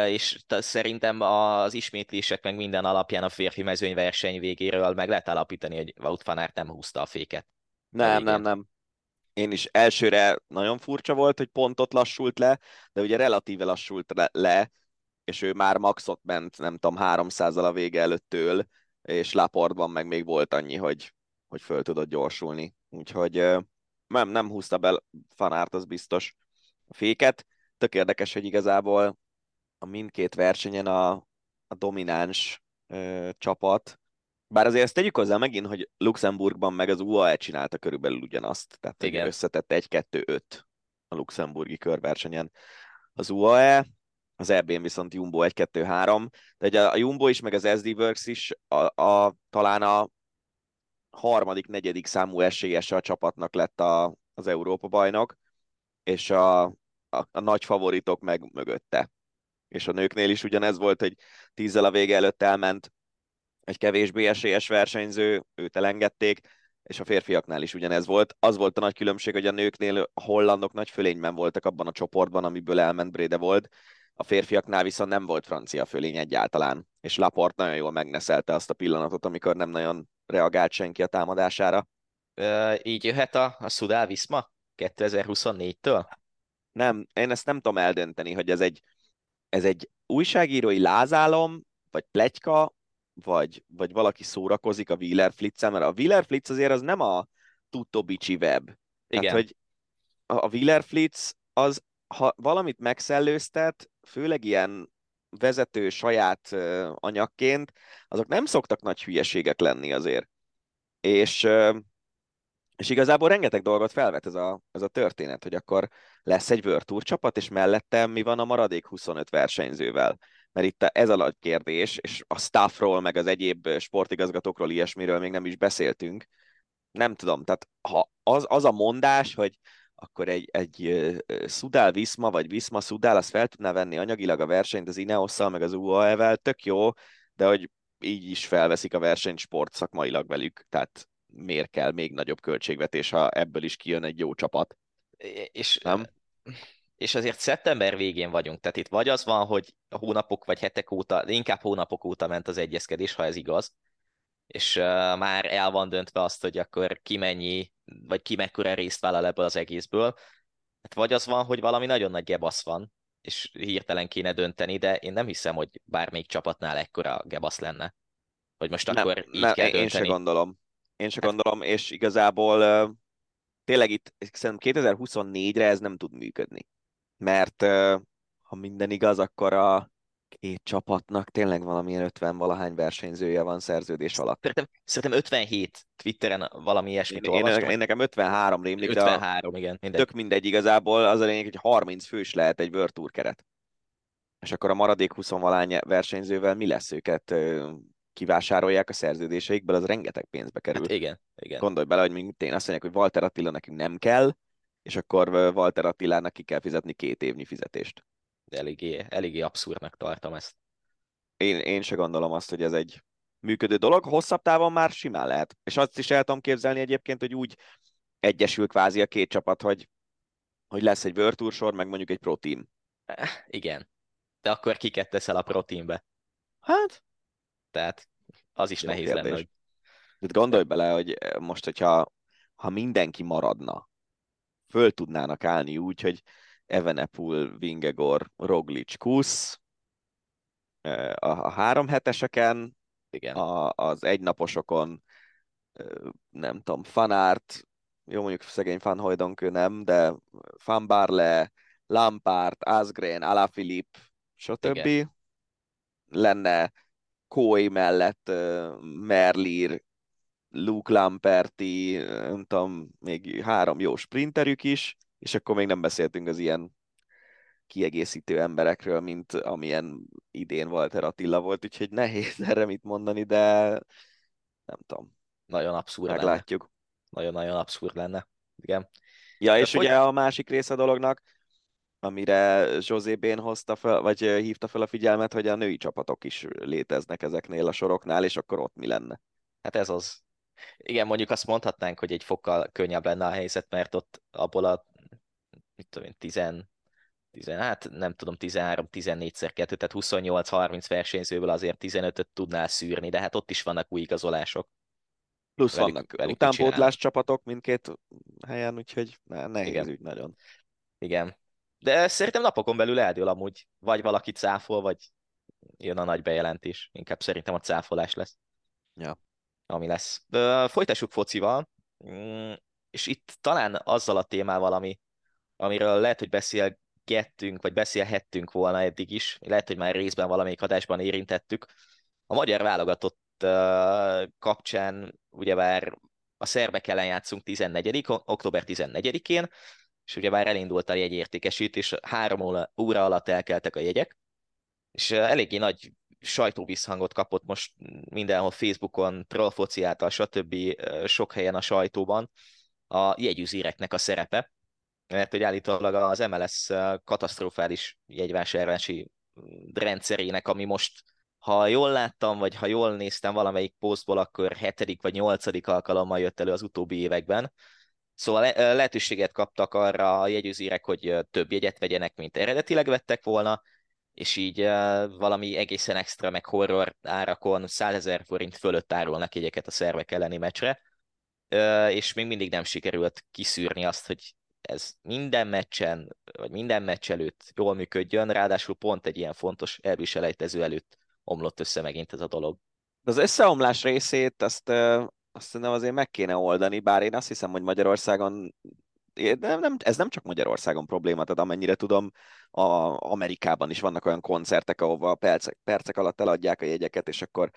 és szerintem az ismétlések meg minden alapján a férfi mezőnyverseny végéről meg lehet állapítani, hogy Wout van Aert nem húzta a féket. Nem, nem, nem. Én is elsőre nagyon furcsa volt, hogy pontot lassult le, de ugye relatíve lassult le, és ő már maxot ment, nem tudom, 300-al a vége előttől, és Laportban meg még volt annyi, hogy, hogy föl tudott gyorsulni. Úgyhogy nem, nem húzta be Fanárt, az biztos a féket. Tök érdekes, hogy igazából a mindkét versenyen a, a domináns ö, csapat, bár azért ezt tegyük hozzá megint, hogy Luxemburgban meg az UAE csinálta körülbelül ugyanazt, tehát Igen. összetett 1-2-5 a luxemburgi körversenyen az UAE, az EB-n viszont Jumbo 1-2-3, de ugye a Jumbo is, meg az SD Works is a, a, talán a harmadik, negyedik számú esélyese a csapatnak lett a, az Európa bajnok, és a, a, a nagy favoritok meg mögötte. És a nőknél is ugyanez volt, hogy tízzel a vége előtt elment egy kevésbé esélyes versenyző, őt elengedték, és a férfiaknál is ugyanez volt. Az volt a nagy különbség, hogy a nőknél a hollandok nagy fölényben voltak abban a csoportban, amiből elment Brede volt, a férfiaknál viszont nem volt francia fölény egyáltalán, és Laport nagyon jól megneszelte azt a pillanatot, amikor nem nagyon reagált senki a támadására. Ö, így jöhet a, a Sudál Viszma 2024-től? Nem, én ezt nem tudom eldönteni, hogy ez egy, ez egy újságírói lázálom, vagy pletyka, vagy, vagy valaki szórakozik a Wheeler flitz mert a Wheeler Flitz azért az nem a Tutto Bici web. Igen. Tehát, hogy a Wheeler Flitz az, ha valamit megszellőztet, főleg ilyen vezető saját anyagként, azok nem szoktak nagy hülyeségek lenni azért. És, és igazából rengeteg dolgot felvet ez a, ez a történet, hogy akkor lesz egy World Tour csapat, és mellette mi van a maradék 25 versenyzővel. Mert itt ez a nagy kérdés, és a staffról, meg az egyéb sportigazgatókról, ilyesmiről még nem is beszéltünk. Nem tudom, tehát ha az, az a mondás, hogy akkor egy, egy Szudál Viszma, vagy Viszma Szudál, azt fel tudná venni anyagilag a versenyt az Ineosszal, meg az UAE-vel, tök jó, de hogy így is felveszik a versenyt sport szakmailag velük, tehát miért kell még nagyobb költségvetés, ha ebből is kijön egy jó csapat. És, nem? és azért szeptember végén vagyunk, tehát itt vagy az van, hogy hónapok vagy hetek óta, inkább hónapok óta ment az egyezkedés, ha ez igaz, és uh, már el van döntve azt, hogy akkor ki mennyi, vagy ki mekkora részt vállal ebből az egészből. Hát vagy az van, hogy valami nagyon nagy gebasz van, és hirtelen kéne dönteni, de én nem hiszem, hogy bármelyik csapatnál ekkora gebasz lenne. Hogy most nem, akkor így nem, kell dönteni. Én se gondolom. Én se gondolom, és igazából tényleg itt szerintem 2024-re ez nem tud működni. Mert ha minden igaz, akkor a két csapatnak tényleg valamilyen 50 valahány versenyzője van szerződés alatt. Szerintem, szerintem 57 Twitteren valami ilyesmit én, én, én nekem 53 rémlik, 53, de igen, mindegy. tök mindegy igazából, az a lényeg, hogy 30 fős lehet egy World Tour keret. És akkor a maradék 20 valány versenyzővel mi lesz őket kivásárolják a szerződéseikből, az rengeteg pénzbe kerül. Hát igen, igen. Gondolj bele, hogy mint én azt mondják, hogy Walter Attila nekünk nem kell, és akkor Walter Attilának ki kell fizetni két évnyi fizetést eléggé, eléggé abszurdnak tartom ezt. Én, én se gondolom azt, hogy ez egy működő dolog. Hosszabb távon már simán lehet. És azt is el tudom képzelni egyébként, hogy úgy egyesül kvázi a két csapat, hogy, hogy lesz egy World Tour sor, meg mondjuk egy Pro Team. Eh, igen. De akkor kiket teszel a Pro Teambe? Hát? Tehát az is Jó nehéz kérdés. lenne, hogy... De gondolj bele, hogy most, hogyha ha mindenki maradna, föl tudnának állni úgy, hogy Evenepul, Vingegor, Roglic, Kusz, a, a három heteseken, Igen. A, az egynaposokon, nem tudom, Fanárt, jó mondjuk szegény Van Hooydonk nem, de Van Barle, Lampard, Asgren, Alaphilipp, stb. Igen. Lenne Kói mellett Merlir, Luke Lamperti, nem tudom, még három jó sprinterük is, és akkor még nem beszéltünk az ilyen kiegészítő emberekről, mint amilyen idén Walter Attila volt, úgyhogy nehéz erre mit mondani, de nem tudom. Nagyon abszurd Meglátjuk. Nagyon-nagyon abszurd lenne. Igen. Ja, de és hogy... ugye a másik része a dolognak, amire José Bén hozta fel, vagy hívta fel a figyelmet, hogy a női csapatok is léteznek ezeknél a soroknál, és akkor ott mi lenne? Hát ez az. Igen, mondjuk azt mondhatnánk, hogy egy fokkal könnyebb lenne a helyzet, mert ott abból a mit tudom én, 15 10, hát nem tudom, 13-14-szer 2, tehát 28-30 versenyzőből azért 15-öt tudnál szűrni, de hát ott is vannak új igazolások. Plusz velük, vannak velük utánpótlás csapatok mindkét helyen, úgyhogy nehéz Igen. ügy nagyon. Igen. De szerintem napokon belül eldől amúgy, vagy valaki cáfol, vagy jön a nagy bejelentés. Inkább szerintem a cáfolás lesz. Ja. Ami lesz. De folytassuk focival, mm, és itt talán azzal a témával, ami, amiről lehet, hogy beszélgettünk, vagy beszélhettünk volna eddig is, lehet, hogy már részben valamelyik adásban érintettük. A magyar válogatott kapcsán ugyebár a szerbek ellen játszunk 14. október 14-én, és ugye már elindult a jegyértékesítés, három óra alatt elkeltek a jegyek, és eléggé nagy sajtóvisszhangot kapott most mindenhol Facebookon, trollfoci által, stb. sok helyen a sajtóban a jegyüzéreknek a szerepe, mert hogy állítólag az MLS katasztrofális jegyvásárlási rendszerének, ami most, ha jól láttam, vagy ha jól néztem valamelyik posztból, akkor hetedik vagy nyolcadik alkalommal jött elő az utóbbi években, Szóval lehetőséget kaptak arra a jegyőzírek, hogy több jegyet vegyenek, mint eredetileg vettek volna, és így valami egészen extra, meg horror árakon 100 ezer forint fölött árulnak jegyeket a szervek elleni meccsre, és még mindig nem sikerült kiszűrni azt, hogy ez minden meccsen, vagy minden meccs előtt jól működjön, ráadásul pont egy ilyen fontos elviselejtező előtt omlott össze megint ez a dolog. Az összeomlás részét azt azt szerintem azért meg kéne oldani, bár én azt hiszem, hogy Magyarországon de nem, ez nem csak Magyarországon probléma, tehát amennyire tudom, a Amerikában is vannak olyan koncertek, ahova percek, percek alatt eladják a jegyeket, és akkor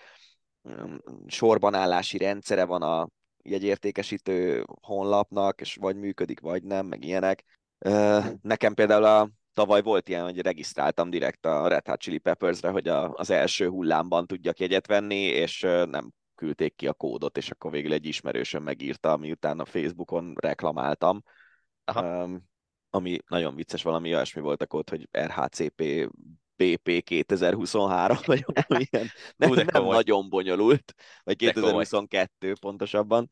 um, sorban állási rendszere van a jegyértékesítő honlapnak, és vagy működik, vagy nem, meg ilyenek. Nekem például a, tavaly volt ilyen, hogy regisztráltam direkt a Red Hot Chili Peppers-re, hogy a, az első hullámban tudjak jegyet venni, és nem küldték ki a kódot, és akkor végül egy ismerősöm megírta, miután a Facebookon reklamáltam. Aha. Um, ami nagyon vicces, valami olyasmi volt a kód, hogy RHCP BP 2023, vagy ilyen. Nem, nem nagyon bonyolult, vagy 2022 pontosabban.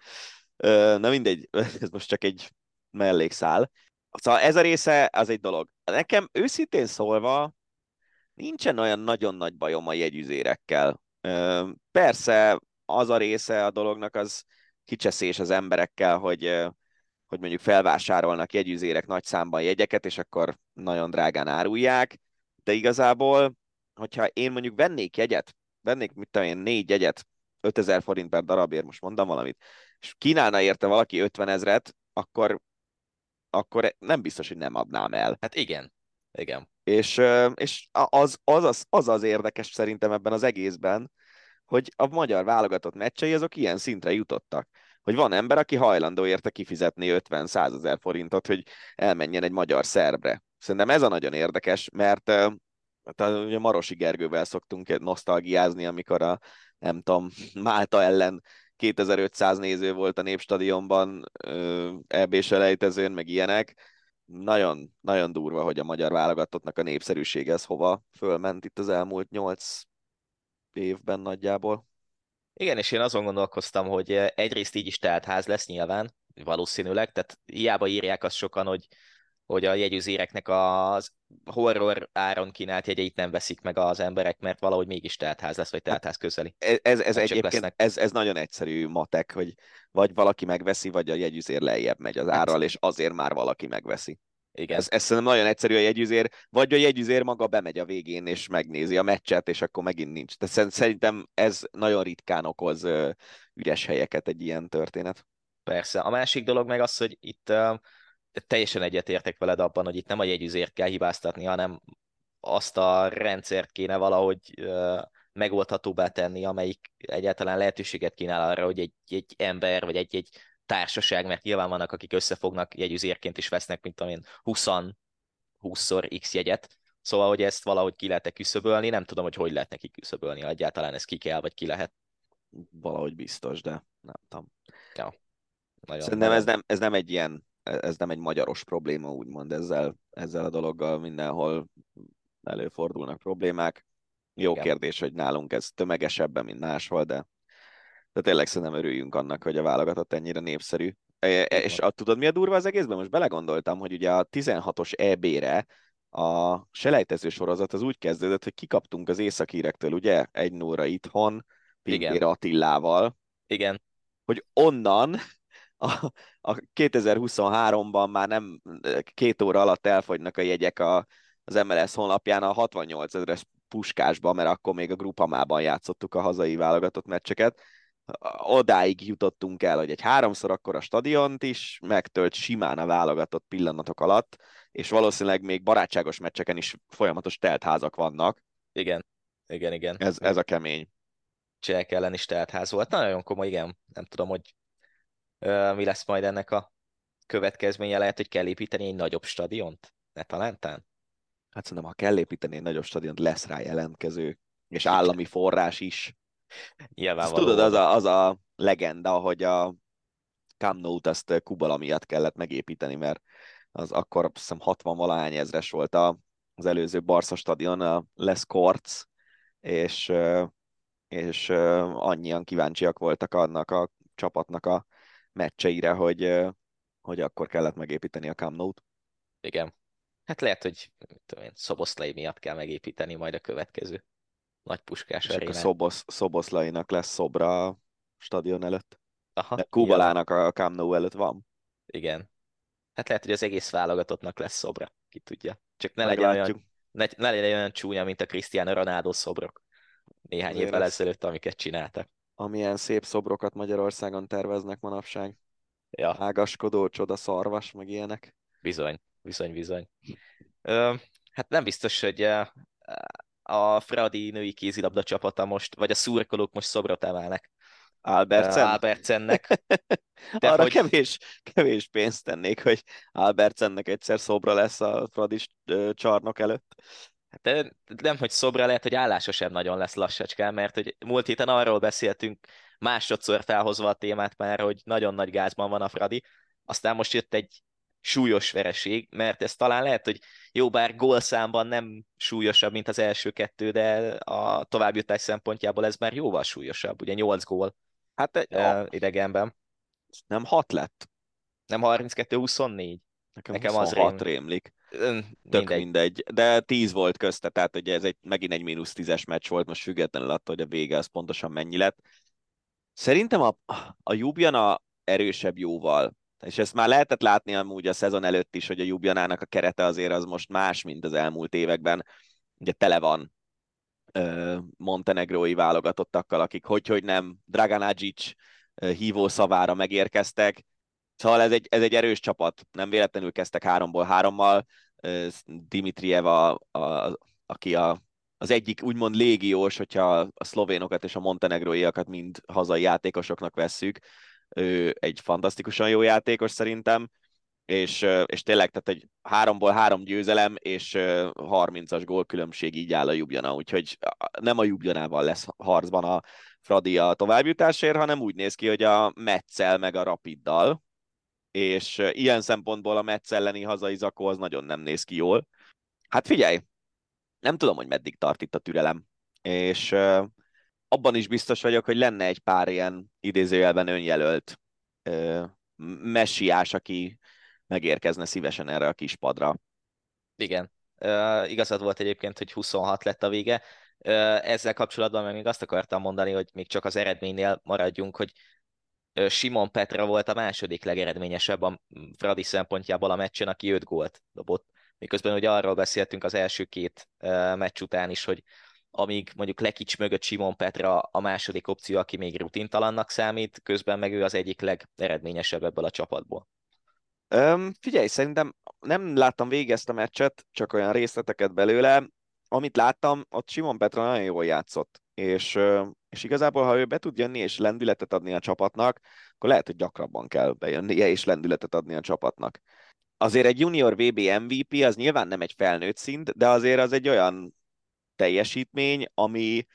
Na mindegy, ez most csak egy mellékszál. Szóval ez a része, az egy dolog. Nekem őszintén szólva, nincsen olyan nagyon nagy bajom a jegyüzérekkel. Persze az a része a dolognak az kicseszés az emberekkel, hogy, hogy mondjuk felvásárolnak jegyüzérek nagy számban jegyeket, és akkor nagyon drágán árulják, de igazából, hogyha én mondjuk vennék jegyet, vennék, mit tudom én, négy jegyet, 5000 forint per darabért, most mondom valamit, és kínálna érte valaki 50 ezret, akkor, akkor nem biztos, hogy nem adnám el. Hát igen, igen. És, és az, az, az, az az érdekes szerintem ebben az egészben, hogy a magyar válogatott meccsei azok ilyen szintre jutottak, hogy van ember, aki hajlandó érte kifizetni 50-100 ezer forintot, hogy elmenjen egy magyar szerbre. Szerintem ez a nagyon érdekes, mert hát ugye Marosi Gergővel szoktunk nosztalgiázni, amikor a, nem tudom, Málta ellen 2500 néző volt a Népstadionban, EB-s elejtezőn, meg ilyenek. Nagyon, nagyon durva, hogy a magyar válogatottnak a népszerűsége ez hova fölment itt az elmúlt 8 évben nagyjából. Igen, és én azon gondolkoztam, hogy egyrészt így is ház lesz nyilván, valószínűleg, tehát hiába írják azt sokan, hogy, hogy a jegyüzéreknek az horror áron kínált jegyeit nem veszik meg az emberek, mert valahogy mégis ház lesz, vagy teltház közeli. Ez, ez, ez egyébként ez, ez nagyon egyszerű matek, hogy vagy valaki megveszi, vagy a jegyüzér lejjebb megy az árral, és azért már valaki megveszi. Igen. Ez, ez szerintem nagyon egyszerű a jegyüzér, vagy a jegyüzér maga bemegy a végén, és megnézi a meccset, és akkor megint nincs. Tehát szerintem ez nagyon ritkán okoz üres helyeket egy ilyen történet. Persze. A másik dolog meg az, hogy itt uh, teljesen egyetértek veled abban, hogy itt nem a jegyüzért kell hibáztatni, hanem azt a rendszert kéne valahogy megoldhatóbbá tenni, amelyik egyáltalán lehetőséget kínál arra, hogy egy, egy ember, vagy egy-egy társaság, mert nyilván vannak, akik összefognak, jegyüzérként is vesznek, mint amilyen 20 20-szor x jegyet, Szóval, hogy ezt valahogy ki lehet küszöbölni, nem tudom, hogy hogy lehet neki küszöbölni, egyáltalán ez ki kell, vagy ki lehet. Valahogy biztos, de nem tudom. Ja. Nagyon Szerintem ez nem, ez nem egy ilyen, ez nem egy magyaros probléma, úgymond ezzel, ezzel a dologgal mindenhol előfordulnak problémák. Jó Igen. kérdés, hogy nálunk ez tömegesebben, mint máshol, de de tényleg szerintem örüljünk annak, hogy a válogatott ennyire népszerű. E, e, és a, tudod, mi a durva az egészben? Most belegondoltam, hogy ugye a 16-os EB-re a selejtező sorozat az úgy kezdődött, hogy kikaptunk az északírektől, ugye, egy nóra itthon, Pintér Attillával. Igen. Hogy onnan a, a 2023-ban már nem két óra alatt elfogynak a jegyek a, az MLS honlapján a 68 ezeres puskásba, mert akkor még a grupamában játszottuk a hazai válogatott meccseket. Odáig jutottunk el, hogy egy háromszor akkor a stadiont is megtölt simán a válogatott pillanatok alatt, és valószínűleg még barátságos meccseken is folyamatos teltházak vannak. Igen, igen, igen. Ez, ez a kemény. Csehek ellen is teltház volt. Nagyon komoly, igen. Nem tudom, hogy mi lesz majd ennek a következménye. Lehet, hogy kell építeni egy nagyobb stadiont? Ne talántán? Hát szerintem, ha kell építeni egy nagyobb stadiont, lesz rá jelentkező, és állami forrás is. Nyilvánvaló. Tudod, az a, az a legenda, hogy a Camp Nou-t azt Kubala miatt kellett megépíteni, mert az akkor azt hiszem 60 valahány ezres volt a, az előző Barca stadion, a Les Corts, és, és annyian kíváncsiak voltak annak a csapatnak a meccseire, hogy, hogy akkor kellett megépíteni a Camp Nou-t. Igen. Hát lehet, hogy tudom én, Szoboszlai miatt kell megépíteni majd a következő nagy puskás És akkor Szobosz, Szoboszlainak lesz szobra a stadion előtt. Aha, De Kubalának a Camp Nou előtt van. Igen. Hát lehet, hogy az egész válogatottnak lesz szobra, ki tudja. Csak ne legyen, olyan, ne, ne legyen olyan csúnya, mint a Cristiano Ronaldo szobrok néhány Azért évvel ezelőtt, amiket csináltak. Amilyen szép szobrokat Magyarországon terveznek manapság. Ja. Ágaskodó, csoda szarvas, meg ilyenek. Bizony, bizony, bizony. Ö, hát nem biztos, hogy a Fradi női kézilabda csapata most, vagy a szurkolók most szobrot emelnek. Albertsen? Albertsennek. De Arra hogy... kevés, kevés pénzt tennék, hogy Albertsennek egyszer szobra lesz a Fradi csarnok előtt. De nem, hogy szobra lehet, hogy állása sem nagyon lesz lassacskán, mert hogy múlt héten arról beszéltünk, másodszor felhozva a témát már, hogy nagyon nagy gázban van a Fradi, aztán most jött egy súlyos vereség, mert ez talán lehet, hogy jó, bár gólszámban nem súlyosabb, mint az első kettő, de a továbbjutás szempontjából ez már jóval súlyosabb, ugye 8 gól hát egy, idegenben. Nem 6 lett? Nem 32-24? Nekem, Nekem az rém... rémlik. Tök mindegy. mindegy. De 10 volt közte, tehát ugye ez egy, megint egy mínusz 10-es meccs volt, most függetlenül attól, hogy a vége az pontosan mennyi lett. Szerintem a, a Jubjana erősebb jóval. És ezt már lehetett látni amúgy a szezon előtt is, hogy a Jubjanának a kerete azért az most más, mint az elmúlt években. Ugye tele van ö, montenegrói válogatottakkal, akik hogy-hogy nem Draganagic hívó szavára megérkeztek. Szóval ez egy, ez egy erős csapat. Nem véletlenül kezdtek háromból hárommal. Dimitriev, a, a, aki a, az egyik úgymond légiós, hogyha a szlovénokat és a montenegróiakat mind hazai játékosoknak vesszük, ő egy fantasztikusan jó játékos szerintem, és, és tényleg, tehát egy háromból három győzelem, és 30-as gólkülönbség így áll a Jubjana, úgyhogy nem a Jubjanával lesz harcban a Fradi a továbbjutásért, hanem úgy néz ki, hogy a Metzel meg a Rapiddal, és ilyen szempontból a Metz elleni hazai zakó az nagyon nem néz ki jól. Hát figyelj, nem tudom, hogy meddig tart itt a türelem, és abban is biztos vagyok, hogy lenne egy pár ilyen idézőjelben önjelölt messiás, aki megérkezne szívesen erre a kis padra. Igen. Uh, igazad volt egyébként, hogy 26 lett a vége. Ezzel kapcsolatban még azt akartam mondani, hogy még csak az eredménynél maradjunk, hogy Simon Petra volt a második legeredményesebb a Fradi szempontjából a meccsen, aki 5 gólt dobott. Miközben ugye arról beszéltünk az első két meccs után is, hogy amíg mondjuk Lekics mögött Simon Petra a második opció, aki még rutintalannak számít, közben meg ő az egyik legeredményesebb ebből a csapatból. Öm, figyelj, szerintem nem láttam végig ezt a meccset, csak olyan részleteket belőle. Amit láttam, ott Simon Petra nagyon jól játszott, és, és igazából, ha ő be tud jönni és lendületet adni a csapatnak, akkor lehet, hogy gyakrabban kell bejönnie és lendületet adni a csapatnak. Azért egy junior VB MVP az nyilván nem egy felnőtt szint, de azért az egy olyan teljesítmény, ami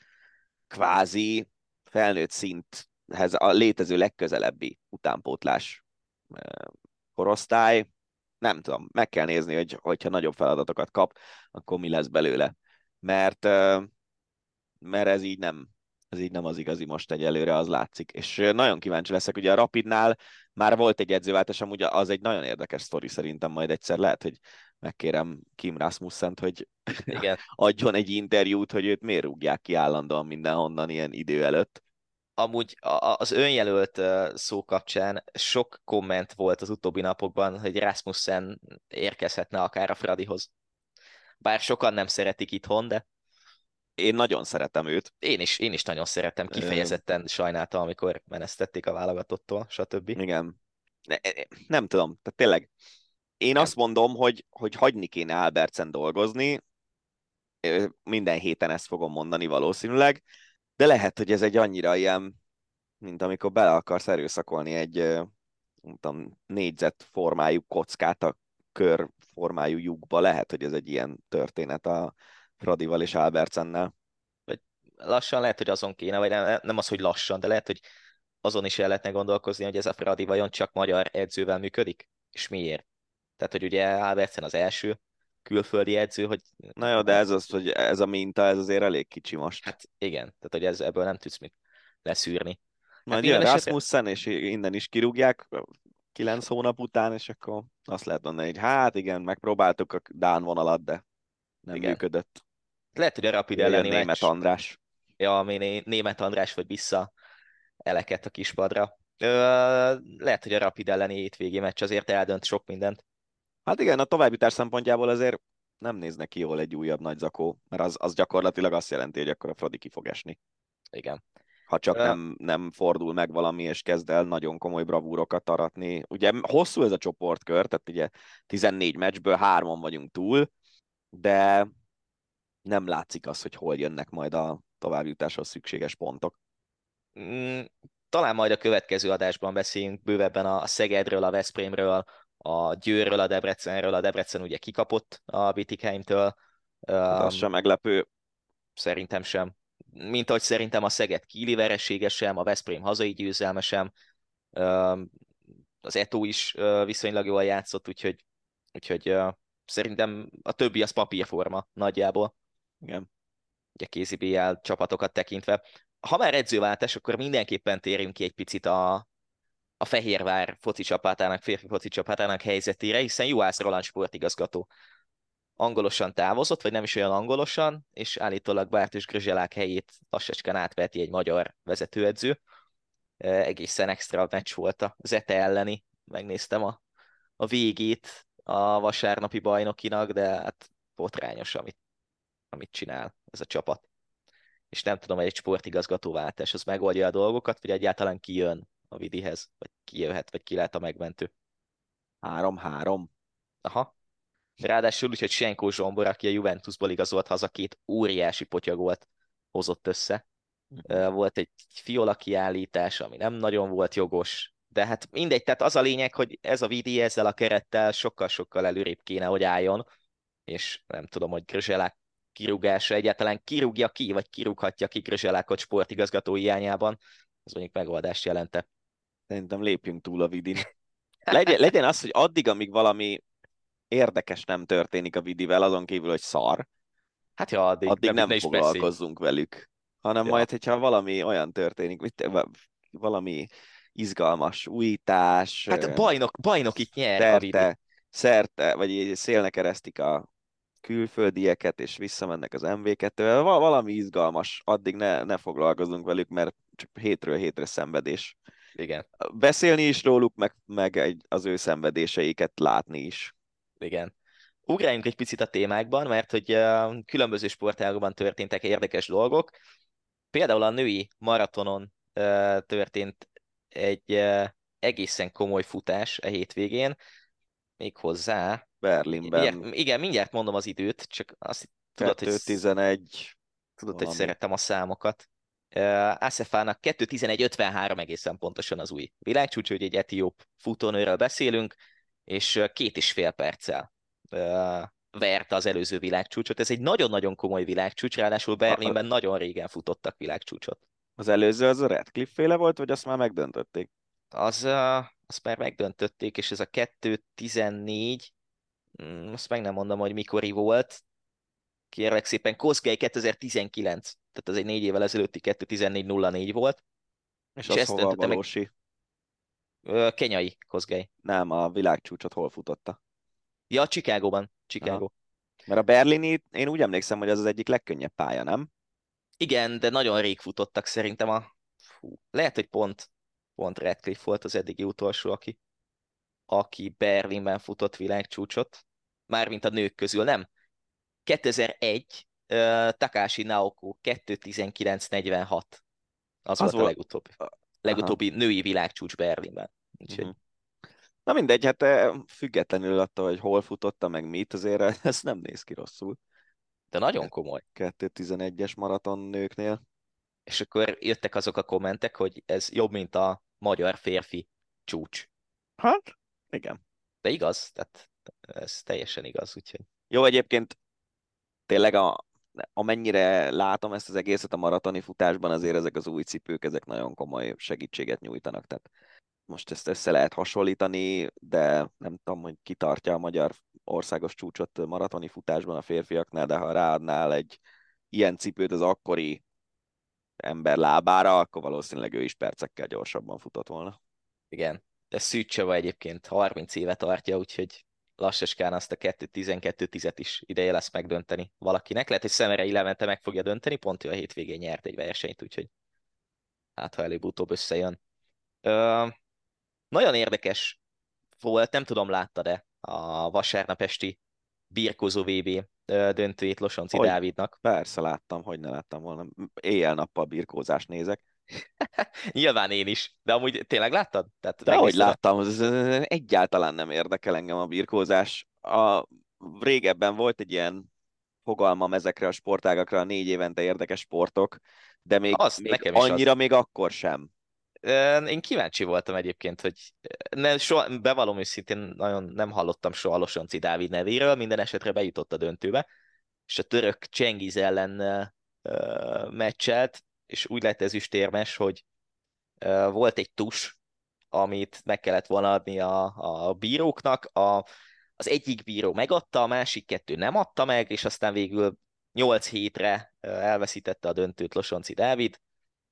kvázi felnőtt szinthez a létező legközelebbi utánpótlás korosztály. Nem tudom, meg kell nézni, hogy hogyha nagyobb feladatokat kap, akkor mi lesz belőle. Mert, mert ez így nem, ez így nem az igazi most egyelőre, az látszik. És nagyon kíváncsi leszek, ugye a Rapidnál már volt egy edzőváltás, amúgy az egy nagyon érdekes sztori szerintem, majd egyszer lehet, hogy megkérem Kim Rasmussen-t, hogy Igen. adjon egy interjút, hogy őt miért rúgják ki állandóan mindenhonnan ilyen idő előtt. Amúgy az önjelölt szó kapcsán sok komment volt az utóbbi napokban, hogy Rasmussen érkezhetne akár a Fradihoz. Bár sokan nem szeretik itthon, de Én nagyon szeretem őt. én is, én is nagyon szeretem, kifejezetten sajnáltam, amikor menesztették a válogatottól, stb. Igen. Ne, ne- nem tudom, tehát tényleg. Én azt mondom, hogy, hogy hagyni kéne Albertsen dolgozni. Minden héten ezt fogom mondani valószínűleg, de lehet, hogy ez egy annyira ilyen, mint amikor bele akarsz erőszakolni egy nem tudom, négyzet formájú kockát a kör formájú lyukba. Lehet, hogy ez egy ilyen történet a Fradival és Albertsennel. lassan lehet, hogy azon kéne, vagy nem, nem az, hogy lassan, de lehet, hogy azon is el lehetne gondolkozni, hogy ez a Fradi vajon csak magyar edzővel működik, és miért. Tehát, hogy ugye Albertsen az első külföldi edző, hogy Na jó, de ez az, hogy ez a minta, ez azért elég kicsi most. hát igen, tehát hogy ez, ebből nem tudsz mit leszűrni. Majd minden jön Rasmussen, és innen is kirúgják kilenc hónap után, és akkor azt lehet mondani, hogy hát igen, megpróbáltuk a Dán vonalat, de nem Igen. működött. Lehet, hogy a Rapid elleni német meccs, András. ja, ami né- német András vagy vissza eleket a kispadra. Ö, lehet, hogy a Rapid elleni hétvégi meccs azért eldönt sok mindent. Hát igen, a továbbjutás szempontjából azért nem néznek ki jól egy újabb nagy zakó, mert az, az gyakorlatilag azt jelenti, hogy akkor a Fradi ki fog esni. Igen. Ha csak Ö. nem, nem fordul meg valami, és kezd el nagyon komoly bravúrokat aratni. Ugye hosszú ez a csoportkör, tehát ugye 14 meccsből hárman vagyunk túl, de nem látszik az, hogy hol jönnek majd a továbbjutáshoz szükséges pontok. Mm, Talán majd a következő adásban beszéljünk bővebben a Szegedről, a Veszprémről, a Győrről, a Debrecenről. A Debrecen ugye kikapott a Bitikheimtől. Hát Um, az sem meglepő. Szerintem sem. Mint ahogy szerintem a Szeged Kíli veresége sem, a Veszprém hazai győzelme sem. Um, Az Eto is uh, viszonylag jól játszott, úgyhogy, úgyhogy uh, szerintem a többi az papírforma nagyjából. Igen. ugye kézi csapatokat tekintve. Ha már edzőváltás, akkor mindenképpen térjünk ki egy picit a, a Fehérvár foci csapatának, férfi foci csapatának helyzetére, hiszen Juhász Roland sportigazgató angolosan távozott, vagy nem is olyan angolosan, és állítólag Bártus Grözselák helyét lassacskán átveti egy magyar vezetőedző. E, Egészen extra meccs volt a Zete elleni, megnéztem a, a végét a vasárnapi bajnokinak, de hát botrányos, amit, amit csinál ez a csapat. És nem tudom, hogy egy sportigazgatóváltás az megoldja a dolgokat, vagy egyáltalán ki jön a Vidihez, vagy ki jöhet, vagy ki lehet a megmentő. 3-3. Aha. Ráadásul úgy, hogy Senko Zsombor, aki a Juventusból igazolt haza, két óriási potyagolt hozott össze. Ö, Volt egy fiola kiállítás, ami nem nagyon volt jogos, de hát mindegy, tehát az a lényeg, hogy ez a Vidi ezzel a kerettel sokkal-sokkal előrébb kéne, hogy álljon, és nem tudom, hogy Grözselák kirúgása egyáltalán kirúgja ki, vagy kirúghatja ki Grözselákot sportigazgató hiányában, az mondjuk megoldást jelente. Szerintem lépjünk túl a vidin. Legyen, legyen az, hogy addig, amíg valami érdekes nem történik a vidivel, azon kívül, hogy szar, Hát ja, addig, addig nem, ne is beszélj. foglalkozzunk velük. Hanem Ja. majd, hogyha valami olyan történik, mit, valami izgalmas újítás, Hát bajnok, bajnok itt nyer szerte, szerte, vagy szélnek eresztik a külföldieket, és visszamennek az MV2-vel, Val- valami izgalmas, addig ne, ne foglalkozunk velük, mert csak hétről hétre szenvedés. Igen, Beszélni is róluk, meg, meg egy, az ő szenvedéseiket látni is. igen. Ugráljunk egy picit a témákban, mert hogy uh, különböző sportágokban történtek érdekes dolgok. Például a női maratonon uh, történt egy uh, egészen komoly futás a hétvégén, méghozzá, Berlinben mindjárt, igen, mindjárt mondom az időt, csak azt tudod, hogy 2.11, Tudod, hogy Valami. szerettem a számokat. Uh, Asefának 2.11.53 egészen pontosan az új világcsúcs, hogy egy etióp futónőről beszélünk, és két és fél perccel uh, verte az előző világcsúcsot. Ez egy nagyon-nagyon komoly világcsúcs, ráadásul Berlinben nagyon régen futottak világcsúcsot. az előző az a Redcliffe féle volt, vagy azt már megdöntötték? Az, uh, azt már megdöntötték, és ez a 2.14, mm, azt meg nem mondom, hogy mikori volt, kérlek szépen, Kozgely 2019, tehát az egy négy évvel ezelőtti 2.14.04 volt, És, És az ezt hova meg- valósi? Ö, Kenyai Kozgely. Nem, a világcsúcsot hol futotta? Ja, Chicagóban. Chicago. Aha. Mert a berlini, én úgy emlékszem, hogy az az egyik legkönnyebb pálya, nem? Igen, de nagyon rég futottak szerintem a... Fú, lehet, hogy pont, pont Radcliffe volt az eddigi utolsó, aki, aki Berlinben futott világcsúcsot. Mármint a nők közül, nem? 2001 uh, Takashi Naoko 2.19.46. Az, az volt, volt a legutóbbi, legutóbbi női világcsúcs Berlinben. Úgyhogy... Uh-huh. Na mindegy, hát függetlenül attól, hogy hol futotta meg mit, azért ez nem néz ki rosszul. De nagyon komoly. 2.11-es maraton nőknél. És akkor jöttek azok a kommentek, hogy ez jobb, mint a magyar férfi csúcs. Hát, igen. De igaz, tehát ez teljesen igaz, úgyhogy. Jó, egyébként tényleg a, amennyire látom ezt az egészet a maratoni futásban, azért ezek az új cipők, ezek nagyon komoly segítséget nyújtanak. Tehát most ezt össze lehet hasonlítani, de nem tudom, hogy kitartja a magyar országos csúcsot maratoni futásban a férfiaknál, de ha ráadnál egy ilyen cipőt az akkori ember lábára, akkor valószínűleg ő is percekkel gyorsabban futott volna. Igen, de Szűcseva egyébként 30 éve tartja, úgyhogy lassaskán azt a 2-12-10-et is ideje lesz megdönteni valakinek. Lehet, hogy Szemerei Levente meg fogja dönteni, pont ő a hétvégén nyert egy versenyt, úgyhogy hát ha előbb-utóbb összejön. Ö, nagyon érdekes volt, nem tudom, láttad-e a vasárnap esti birkózó VB döntőjét Losonci hogy, Dávidnak. Persze láttam, hogy ne láttam volna. Éjjel-nappal birkózást nézek. Nyilván én is, de amúgy tényleg láttad? Tehát de ahogy láttam, ez egyáltalán nem érdekel engem a birkózás. A, régebben volt egy ilyen fogalmam ezekre a sportágakra, a négy évente érdekes sportok, de még, az, még annyira az. még akkor sem. Én kíváncsi voltam egyébként, hogy nem, soha, bevallom őszintén, nagyon nem hallottam soha Losonci Dávid nevéről, minden esetre bejutott a döntőbe, és a török Csengiz ellen uh, meccselt, és úgy lett ez térmes, hogy volt egy tus, amit meg kellett volna adni a, a bíróknak, a, az egyik bíró megadta, a másik kettő nem adta meg, és aztán végül 8 hétre elveszítette a döntőt Losonci Dávid,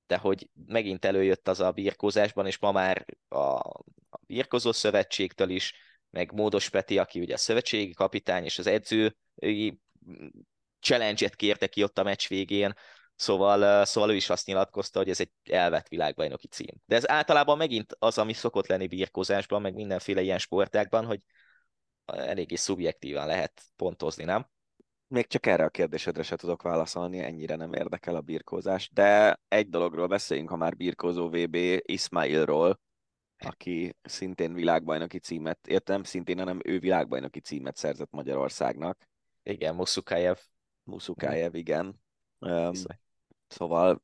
de hogy megint előjött az a birkózásban, és ma már a, a birkozó szövetségtől is, meg Módos Peti, aki ugye a szövetségi kapitány, és az edző challenge-et kérte ki ott a meccs végén, Szóval, szóval ő is azt nyilatkozta, hogy ez egy elvett világbajnoki cím. De ez általában megint az, ami szokott lenni birkózásban, meg mindenféle ilyen sportákban, hogy eléggé szubjektívan lehet pontozni, nem? még csak erre a kérdésedre se tudok válaszolni, ennyire nem érdekel a birkózás, de egy dologról beszéljünk, ha már birkózó VB, Ismailról, aki szintén világbajnoki címet, értem, szintén, hanem ő világbajnoki címet szerzett Magyarországnak. Igen, Muszukájev. Muszukájev, igen. Um, szóval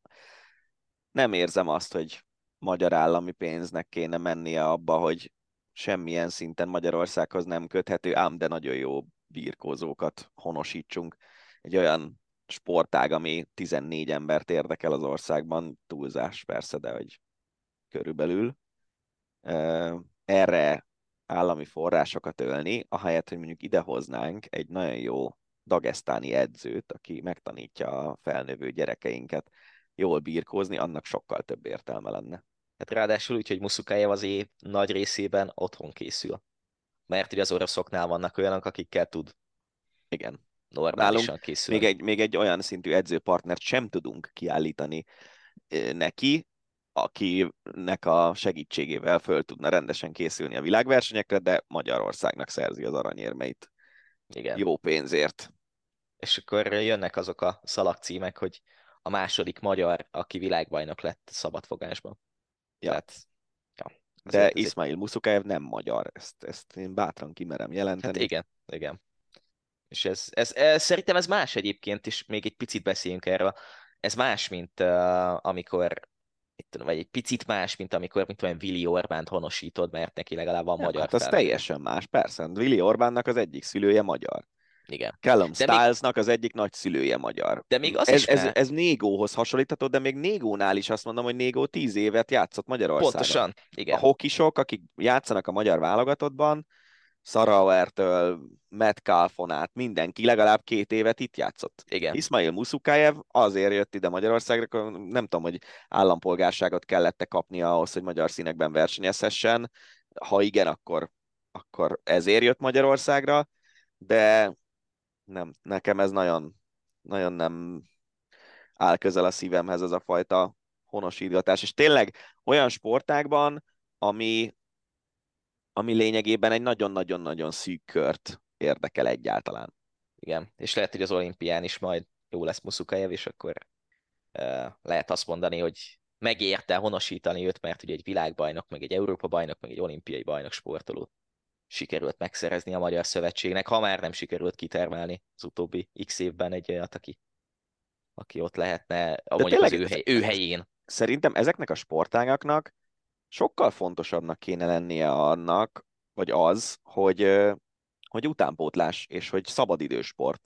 nem érzem azt, hogy magyar állami pénznek kéne mennie abba, hogy semmilyen szinten Magyarországhoz nem köthető, ám de nagyon jó birkózókat honosítsunk. Egy olyan sportág, ami 14 embert érdekel az országban, túlzás persze, de hogy körülbelül. Erre állami forrásokat ölni, ahelyett, hogy mondjuk idehoznánk egy nagyon jó dagesztáni edzőt, aki megtanítja a felnövő gyerekeinket jól birkózni, annak sokkal több értelme lenne. Hát ráadásul úgy, hogy Muszukájev az év nagy részében otthon készül mert ugye az oroszoknál vannak olyanok, akikkel tud igen. normálisan készülni. Még egy, még egy olyan szintű edzőpartnert sem tudunk kiállítani neki, akinek a segítségével föl tudna rendesen készülni a világversenyekre, de Magyarországnak szerzi az aranyérmeit. Igen. Jó pénzért. És akkor jönnek azok a szalagcímek, hogy a második magyar, aki világbajnok lett szabadfogásban. Ja. Tehát de Ismail egy... Muszukájev nem magyar, ezt, ezt én bátran kimerem jelenteni. Hát igen, igen. És ez, ez, ez, szerintem ez más egyébként, és még egy picit beszéljünk erről. Ez más, mint uh, amikor itt tudom, vagy egy picit más, mint amikor, mint olyan Willi Orbánt honosítod, mert neki legalább van ja, magyar Hát az teljesen más, persze. Willi Orbánnak az egyik szülője magyar. Igen. Callum Stylesnak még... az egyik nagy szülője magyar. De még az ez, is ez, ez, ez Négóhoz hasonlítható, de még Négónál is azt mondom, hogy Négó tíz évet játszott Magyarországon. Pontosan, igen. A hokisok, akik játszanak a magyar válogatottban, Szarauertől, Metcalfon át, mindenki legalább két évet itt játszott. Igen. Ismail Muszukájev azért jött ide Magyarországra, nem tudom, hogy állampolgárságot kellett kapnia ahhoz, hogy magyar színekben versenyezhessen. Ha igen, akkor, akkor ezért jött Magyarországra, de nem, nekem ez nagyon, nagyon nem áll közel a szívemhez ez a fajta honosítgatás. És tényleg olyan sportákban, ami, ami lényegében egy nagyon-nagyon-nagyon szűk kört érdekel egyáltalán. Igen, és lehet, hogy az olimpián is majd jó lesz Muszukajev, és akkor uh, lehet azt mondani, hogy megérte honosítani őt, mert ugye egy világbajnok, meg egy Európa bajnok, meg egy olimpiai bajnok sportolót sikerült megszerezni a Magyar Szövetségnek, ha már nem sikerült kitermelni az utóbbi x évben egy olyat, aki, aki ott lehetne a mondjuk az ő, hely, ő helyén. Szerintem ezeknek a sportágaknak sokkal fontosabbnak kéne lennie annak, vagy az, hogy, hogy utánpótlás, és hogy szabadidősport.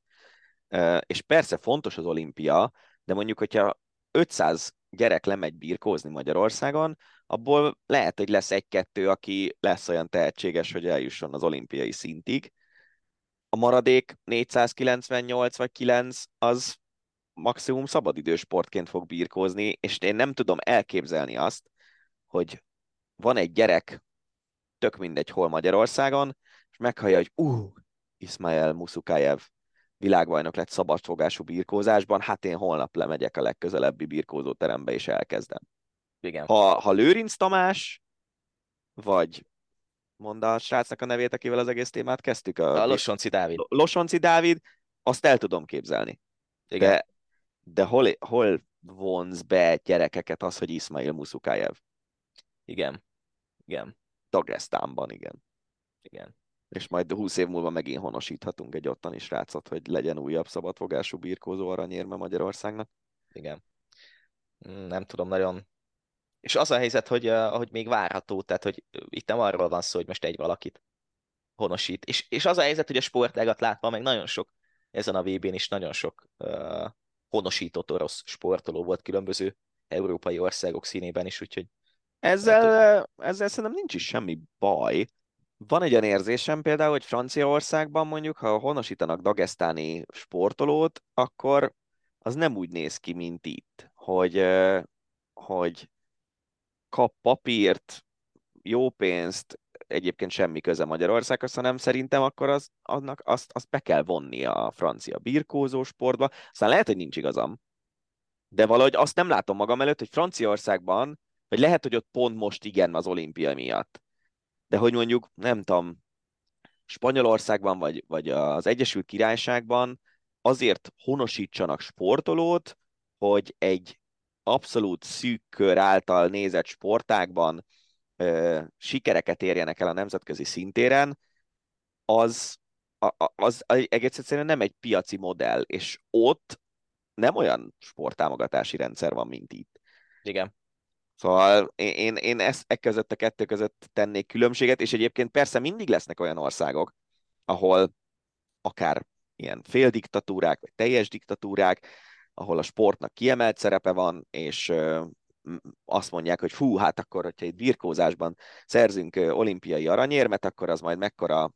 És persze fontos az olimpia, de mondjuk, hogyha 500 gyerek lemegy birkózni Magyarországon, abból lehet, hogy lesz egy-kettő, aki lesz olyan tehetséges, hogy eljusson az olimpiai szintig. A maradék 498 vagy 9 az maximum szabadidősportként fog birkózni, és én nem tudom elképzelni azt, hogy van egy gyerek, tök mindegy hol Magyarországon, és meghallja, hogy uh, Ismael Musukayev világbajnok lett szabadfogású birkózásban, hát én holnap lemegyek a legközelebbi birkózóterembe és elkezdem. Igen. Ha, ha Lőrinc Tamás, vagy mondd a srácnak a nevét, akivel az egész témát kezdtük. A, a Losonci Dávid. Losonci Dávid, azt el tudom képzelni. Igen. De, de hol, hol vonz be gyerekeket az, hogy Ismail Musukayev? Igen. Igen. Dagestánban, igen. Igen és majd 20 év múlva megint honosíthatunk egy ottani srácot, hogy legyen újabb szabadfogású birkózó aranyérme Magyarországnak. Igen. Nem tudom nagyon. És az a helyzet, hogy, hogy még várható, tehát hogy itt nem arról van szó, hogy most egy valakit honosít. És, és az a helyzet, hogy a sportágat látva meg nagyon sok, ezen a VB-n is nagyon sok uh, honosított orosz sportoló volt különböző európai országok színében is, úgyhogy ezzel, ezzel szerintem nincs is semmi baj. Van egy olyan érzésem például, hogy Franciaországban mondjuk, ha honosítanak dagesztáni sportolót, akkor az nem úgy néz ki, mint itt, hogy, hogy kap papírt, jó pénzt, egyébként semmi köze Magyarországhoz, hanem szerintem akkor az, annak, azt, azt be kell vonni a francia birkózó sportba. Aztán lehet, hogy nincs igazam, de valahogy azt nem látom magam előtt, hogy Franciaországban, vagy lehet, hogy ott pont most igen az olimpia miatt de hogy mondjuk, nem tudom, Spanyolországban vagy, vagy az Egyesült Királyságban azért honosítsanak sportolót, hogy egy abszolút szűk kör által nézett sportákban ö, sikereket érjenek el a nemzetközi szintéren, az, az, az egész egyszerűen nem egy piaci modell, és ott nem olyan sporttámogatási rendszer van, mint itt. Igen. Szóval én, én, én ezt e között a kettő között tennék különbséget, és egyébként persze mindig lesznek olyan országok, ahol akár ilyen féldiktatúrák, vagy teljes diktatúrák, ahol a sportnak kiemelt szerepe van, és azt mondják, hogy fú, hát akkor, hogyha egy birkózásban szerzünk olimpiai aranyérmet, akkor az majd mekkora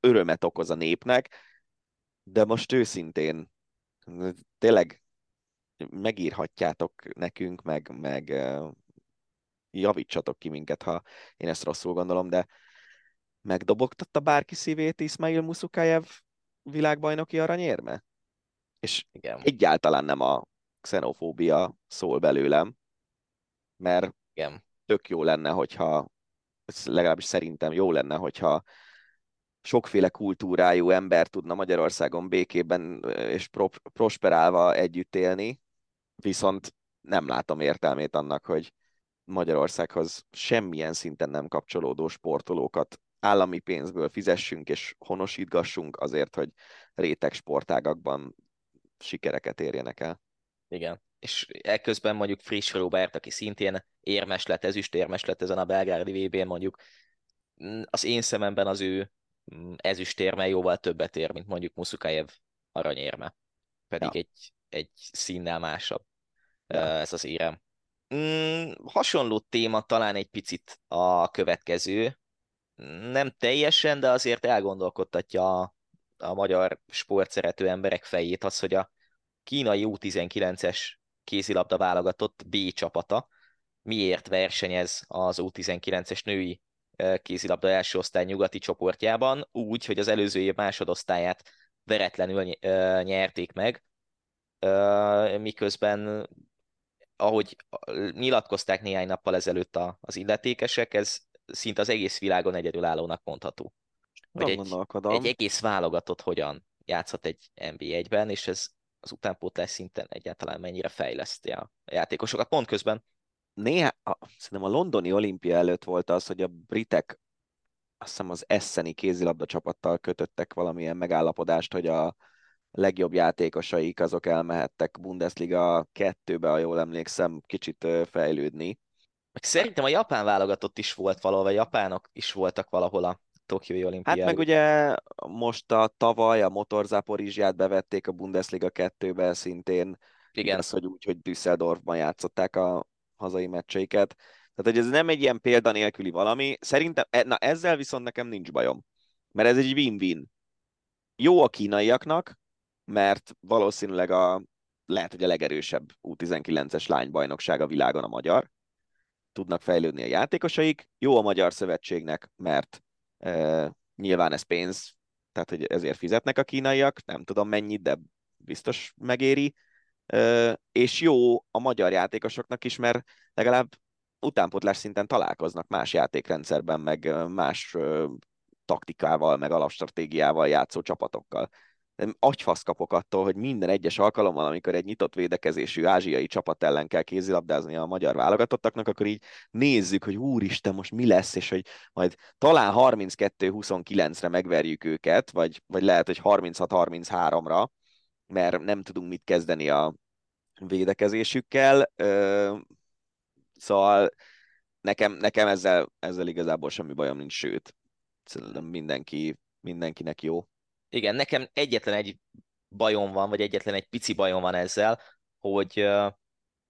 örömet okoz a népnek, de most őszintén, tényleg megírhatjátok nekünk, meg, meg javítsatok ki minket, ha én ezt rosszul gondolom, de megdobogtatta bárki szívét Ismail Musukayev világbajnoki aranyérme? És Igen. egyáltalán nem a xenofóbia szól belőlem, mert Igen. tök jó lenne, hogyha, legalábbis szerintem jó lenne, hogyha sokféle kultúrájú ember tudna Magyarországon békében és pro- prosperálva együtt élni, viszont nem látom értelmét annak, hogy Magyarországhoz semmilyen szinten nem kapcsolódó sportolókat állami pénzből fizessünk és honosítgassunk azért, hogy réteg sportágakban sikereket érjenek el. Igen. És ekközben mondjuk Friss Robert, aki szintén érmes lett, ezüstérmes lett ezen a belgárdi vb n mondjuk, mm, az én szememben az ő mm, ezüstérme jóval többet ér, mint mondjuk Muszukajev aranyérme. Pedig ja. egy, egy színnel másabb. Ez az érem. Mm, hasonló téma talán egy picit a következő. Nem teljesen, de azért elgondolkodtatja a, a magyar sportszerető emberek fejét az, hogy a kínai U19-es kézilabda válogatott B csapata miért versenyez az U19-es női kézilabda első osztály nyugati csoportjában, úgy, hogy az előző év másodosztályát veretlenül nyerték meg, miközben ahogy nyilatkozták néhány nappal ezelőtt az illetékesek, ez szinte az egész világon egyedülállónak mondható. Hogy egy, egy egész válogatott hogyan játszhat egy NB1-ben, és ez az utánpótlás szinten egyáltalán mennyire fejleszti a játékosokat. Pont közben néha, a, szerintem a londoni olimpia előtt volt az, hogy a britek azt hiszem az Esseni kézilabda csapattal kötöttek valamilyen megállapodást, hogy a legjobb játékosaik azok elmehettek Bundesliga kettőbe, ha jól emlékszem, kicsit fejlődni. Meg szerintem a japán válogatott is volt valahol, vagy japánok is voltak valahol a Tokiói olimpián. Hát meg ugye most a tavaly a Motorzáporizsját bevették a Bundesliga kettőbe szintén. Igen. Az, hogy úgy, hogy Düsseldorfban játszották a hazai meccseiket. Tehát, hogy ez nem egy ilyen példanélküli valami. Szerintem, e, na ezzel viszont nekem nincs bajom. Mert ez egy win-win. Jó a kínaiaknak, mert valószínűleg a, lehet, hogy a legerősebb U19-es lánybajnokság a világon a magyar. Tudnak fejlődni a játékosaik. Jó a Magyar Szövetségnek, mert e, nyilván ez pénz, tehát hogy ezért fizetnek a kínaiak, nem tudom mennyit, de biztos megéri. E, és jó a magyar játékosoknak is, mert legalább utánpotlás szinten találkoznak más játékrendszerben, meg más taktikával, meg alapstratégiával játszó csapatokkal. Agyfasz kapok attól, hogy minden egyes alkalommal, amikor egy nyitott védekezésű ázsiai csapat ellen kell kézilabdázni a magyar válogatottaknak, akkor így nézzük, hogy úristen, most mi lesz, és hogy majd talán 32-29-re megverjük őket, vagy, vagy lehet, hogy 36-33-ra, mert nem tudunk mit kezdeni a védekezésükkel. Szóval nekem, nekem ezzel, ezzel igazából semmi bajom nincs, sőt, szerintem mindenki, mindenkinek jó. Igen, nekem egyetlen egy bajom van, vagy egyetlen egy pici bajom van ezzel, hogy,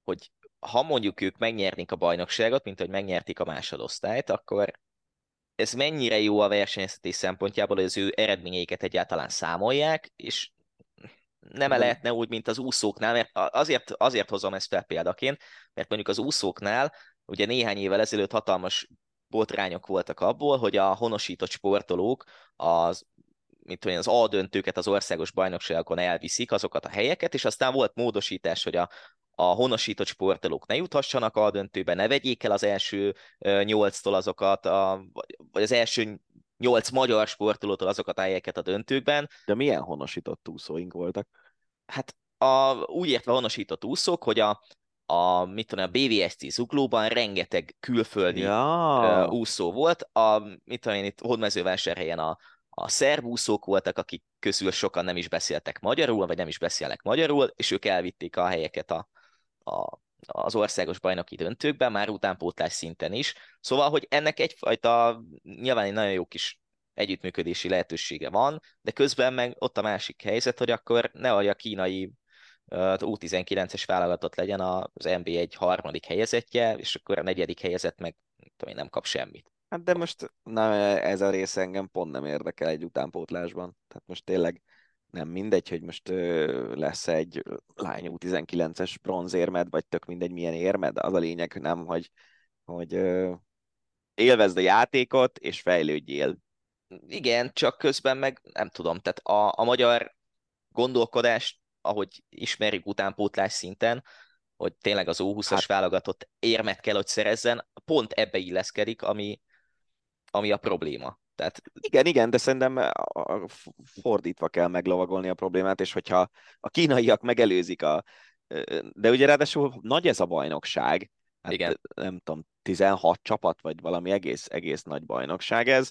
hogy ha mondjuk ők megnyernék a bajnokságot, mint hogy megnyerték a másodosztályt, akkor ez mennyire jó a versenyeztetés szempontjából, hogy az ő eredményeiket egyáltalán számolják, és nem -e lehetne úgy, mint az úszóknál, mert azért, azért hozom ezt fel példaként, mert mondjuk az úszóknál ugye néhány évvel ezelőtt hatalmas botrányok voltak abból, hogy a honosított sportolók az mint tudom az A döntőket az országos bajnokságokon elviszik azokat a helyeket, és aztán volt módosítás, hogy a, a honosított sportolók ne juthassanak a döntőbe, ne vegyék el az első nyolctól azokat, a, vagy az első nyolc magyar sportolótól azokat a helyeket a döntőkben. De milyen honosított úszóink voltak? Hát a, úgy értve honosított úszók, hogy a, a, mit tudom, a BVSC zuglóban rengeteg külföldi ja. úszó volt. A, mit tudom én, itt Hódmezővásárhelyen a, a szerb úszók voltak, akik közül sokan nem is beszéltek magyarul, vagy nem is beszélnek magyarul, és ők elvitték a helyeket a, a, az országos bajnoki döntőkben, már utánpótlás szinten is. Szóval, hogy ennek egyfajta, nyilván egy nagyon jó kis együttműködési lehetősége van, de közben meg ott a másik helyzet, hogy akkor ne a kínai U19-es válogatott legyen az NB egy harmadik helyezettje, és akkor a negyedik helyezett meg tudom, nem kap semmit. Hát de most na, ez a rész engem pont nem érdekel egy utánpótlásban. Tehát most tényleg nem mindegy, hogy most ö, lesz egy lány U19-es bronzérmed, vagy tök mindegy milyen érmed, az a lényeg, nem, hogy, hogy ö, élvezd a játékot, és fejlődjél. Igen, csak közben meg nem tudom, tehát a, a magyar gondolkodást, ahogy ismerjük utánpótlás szinten, hogy tényleg az U20-as hát... válogatott érmet kell, hogy szerezzen, pont ebbe illeszkedik, ami, ami a probléma. Tehát... Igen, igen, de szerintem fordítva kell meglovagolni a problémát, és hogyha a kínaiak megelőzik a... De ugye ráadásul nagy ez a bajnokság, hát igen. nem tudom, 16 csapat, vagy valami egész, egész nagy bajnokság ez,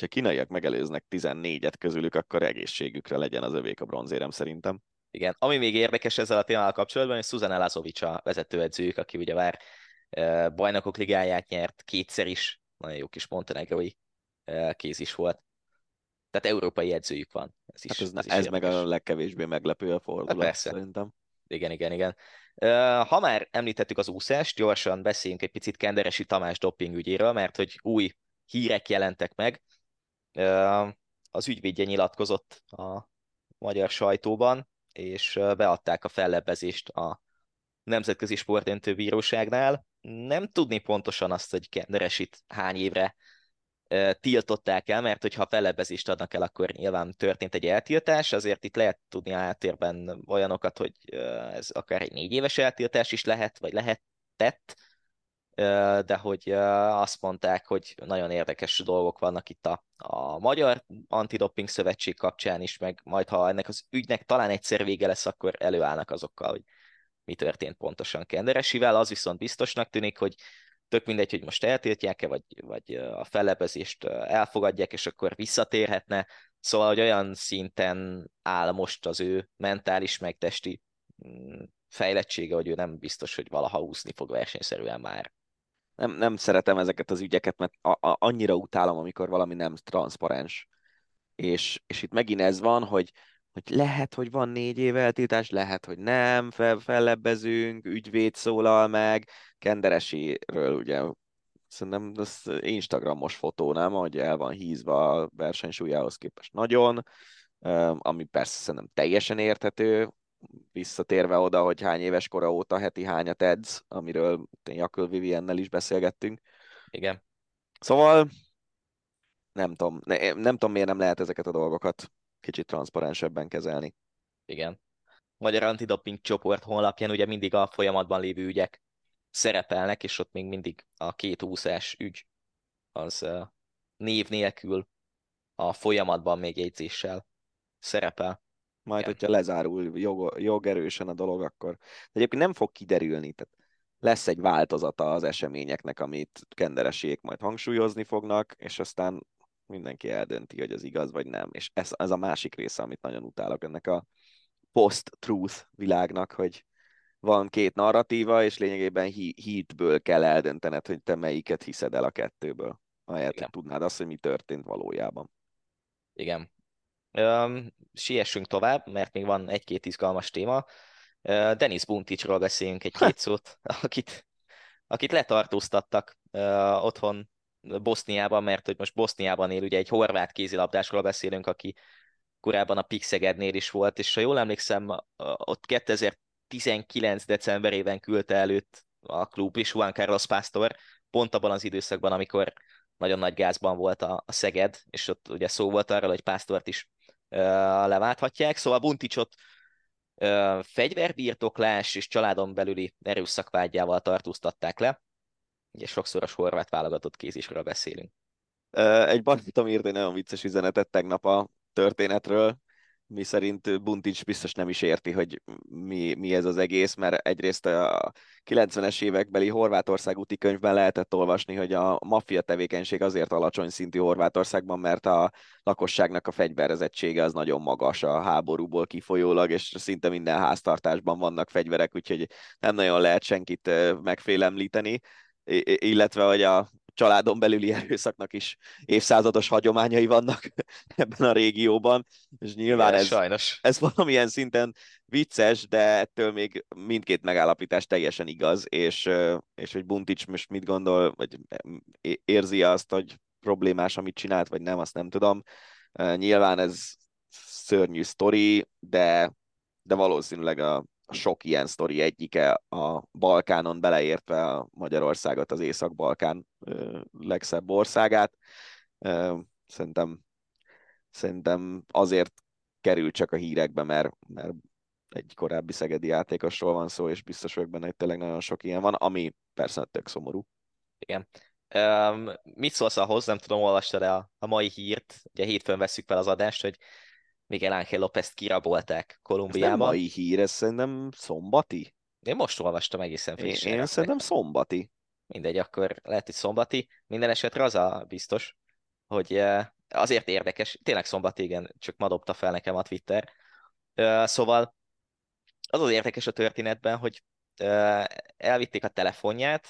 ha kínaiak megelőznek 14-et közülük, akkor egészségükre legyen az övék a bronzérem szerintem. Igen, ami még érdekes ezzel a témával kapcsolatban, hogy Susan Elazovic a vezetőedzőjük, aki ugye már bajnokok ligáját nyert kétszer is, nagyon jó kis montenegrói kéz is volt. Tehát európai edzőjük van. Ez, is, hát ez, ez, ez meg a legkevésbé meglepő a fordulat, hát persze. szerintem. Igen, igen, igen. Ha már említettük az úszást, gyorsan beszéljünk egy picit Kenderesi Tamás dopping ügyéről, mert hogy új hírek jelentek meg. Az ügyvédje nyilatkozott a magyar sajtóban, és beadták a fellebbezést a Nemzetközi Sportdöntő Bíróságnál. Nem tudni pontosan azt, hogy Kenderesit hány évre tiltották el, mert hogyha fellebbezést adnak el, akkor nyilván történt egy eltiltás, azért itt lehet tudni áttérben olyanokat, hogy ez akár egy négy éves eltiltás is lehet, vagy lehetett, de hogy azt mondták, hogy nagyon érdekes dolgok vannak itt a, a Magyar Antidoping Szövetség kapcsán is, meg majd ha ennek az ügynek talán egyszer vége lesz, akkor előállnak azokkal, hogy mi történt pontosan Kenderesivel. Az viszont biztosnak tűnik, hogy tök mindegy, hogy most eltiltják-e, vagy, vagy a fellebezést elfogadják, és akkor visszatérhetne. Szóval, hogy olyan szinten áll most az ő mentális, meg testi mm, fejlettsége, hogy ő nem biztos, hogy valaha úszni fog versenyszerűen már. Nem, nem szeretem ezeket az ügyeket, mert a, a, annyira utálom, amikor valami nem transzparens. És, és itt megint ez van, hogy hogy lehet, hogy van négy év eltiltás, lehet, hogy nem, fel, fellebbezünk, ügyvéd szólal meg, Kenderesiről ugye szerintem ez Instagramos fotó, nem, hogy el van hízva a versenysúlyához képest nagyon, ami persze szerintem teljesen érthető, visszatérve oda, hogy hány éves kora óta heti hányat edz, amiről Jakül Viviennel is beszélgettünk. Igen. Szóval nem tudom, nem, nem tudom, miért nem lehet ezeket a dolgokat kicsit transzparensebben kezelni. Igen. Magyar Antidoping csoport honlapján ugye mindig a folyamatban lévő ügyek szerepelnek, és ott még mindig a két úszás ügy az név nélkül a folyamatban még jegyzéssel szerepel. Majd, Igen. hogyha lezárul jog, jogerősen a dolog, akkor de egyébként nem fog kiderülni, tehát lesz egy változata az eseményeknek, amit kenderesék majd hangsúlyozni fognak, és aztán mindenki eldönti, hogy az igaz vagy nem. És ez, ez a másik része, amit nagyon utálok ennek a post-truth világnak, hogy van két narratíva, és lényegében hitből kell eldöntened, hogy te melyiket hiszed el a kettőből. Ahelyett, hogy tudnád azt, hogy mi történt valójában. Igen. Um, siessünk tovább, mert még van egy-két izgalmas téma. Uh, Denis Bunticsról beszéljünk egy-két szót, akit, akit letartóztattak uh, otthon Boszniában, mert hogy most Boszniában él, ugye egy horvát kézilabdásról beszélünk, aki korábban a Pixegednél is volt, és ha jól emlékszem, ott 2019 decemberében küldte előtt a klub is Juan Carlos Pastor, pont abban az időszakban, amikor nagyon nagy gázban volt a, a Szeged, és ott ugye szó volt arról, hogy Pásztort is uh, leválthatják, szóval Bunticsot uh, fegyverbirtoklás és családon belüli erőszakvágyával tartóztatták le, Ugye sokszoros horvát válogatott kézisről beszélünk. Egy barátom írt egy nagyon vicces üzenetet tegnap a történetről, mi szerint Buntics biztos nem is érti, hogy mi, mi ez az egész, mert egyrészt a 90-es évekbeli Horvátország úti könyvben lehetett olvasni, hogy a maffia tevékenység azért alacsony szintű Horvátországban, mert a lakosságnak a fegyverezettsége az nagyon magas a háborúból kifolyólag, és szinte minden háztartásban vannak fegyverek, úgyhogy nem nagyon lehet senkit megfélemlíteni illetve hogy a családon belüli erőszaknak is évszázados hagyományai vannak ebben a régióban, és nyilván Igen, ez, sajnos. ez valamilyen szinten vicces, de ettől még mindkét megállapítás teljesen igaz, és, és hogy Buntics most mit gondol, vagy érzi azt, hogy problémás, amit csinált, vagy nem, azt nem tudom. Nyilván ez szörnyű sztori, de, de valószínűleg a, sok ilyen sztori egyike a Balkánon, beleértve a Magyarországot, az Észak-Balkán legszebb országát. Szerintem, szerintem azért kerül csak a hírekbe, mert, mert egy korábbi szegedi játékosról van szó, és biztos vagyok benne, hogy tényleg nagyon sok ilyen van, ami persze tök szomorú. Igen. Um, mit szólsz ahhoz, nem tudom, olvastad e a, a mai hírt, ugye hétfőn veszük fel az adást, hogy Miguel Ángel López-t kirabolták Kolumbiában. Ez nem mai hír, ez szerintem szombati. Én most olvastam egészen frissen. Én, én szerintem szombati. Mindegy, akkor lehet, hogy szombati. Minden esetre az a biztos, hogy eh, azért érdekes, tényleg szombati, igen, csak ma dobta fel nekem a Twitter. Eh, szóval az az érdekes a történetben, hogy eh, elvitték a telefonját,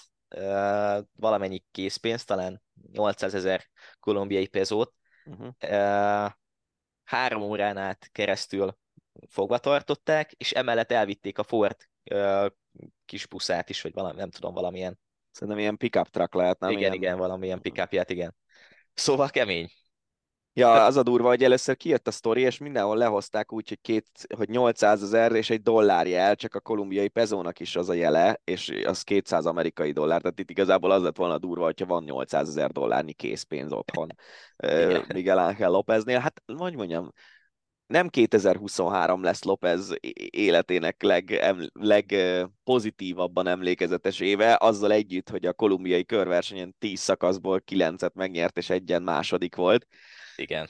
valamennyi készpénzt, talán 800 ezer kolumbiai pezót, uh-huh három órán át keresztül fogva tartották, és emellett elvitték a Ford uh, kis buszát is, vagy valami, nem tudom, valamilyen. Szerintem ilyen pickup truck lehet, nem? Igen, ilyen... igen, valamilyen pickupját, igen. Szóval kemény. Ja, az a durva, hogy először kijött a sztori, és mindenhol lehozták úgy, hogy, két, hogy 800 ezer és egy dollár jel, csak a kolumbiai pezónak is az a jele, és az 200 amerikai dollár, tehát itt igazából az lett volna durva, hogyha van 800 ezer dollárnyi készpénz otthon Miguel Ángel Lópeznél. Hát, hogy mondjam, nem 2023 lesz López életének legpozitívabban leg, emlékezetes éve, azzal együtt, hogy a kolumbiai körversenyen 10 szakaszból 9-et megnyert, és egyen második volt. Igen.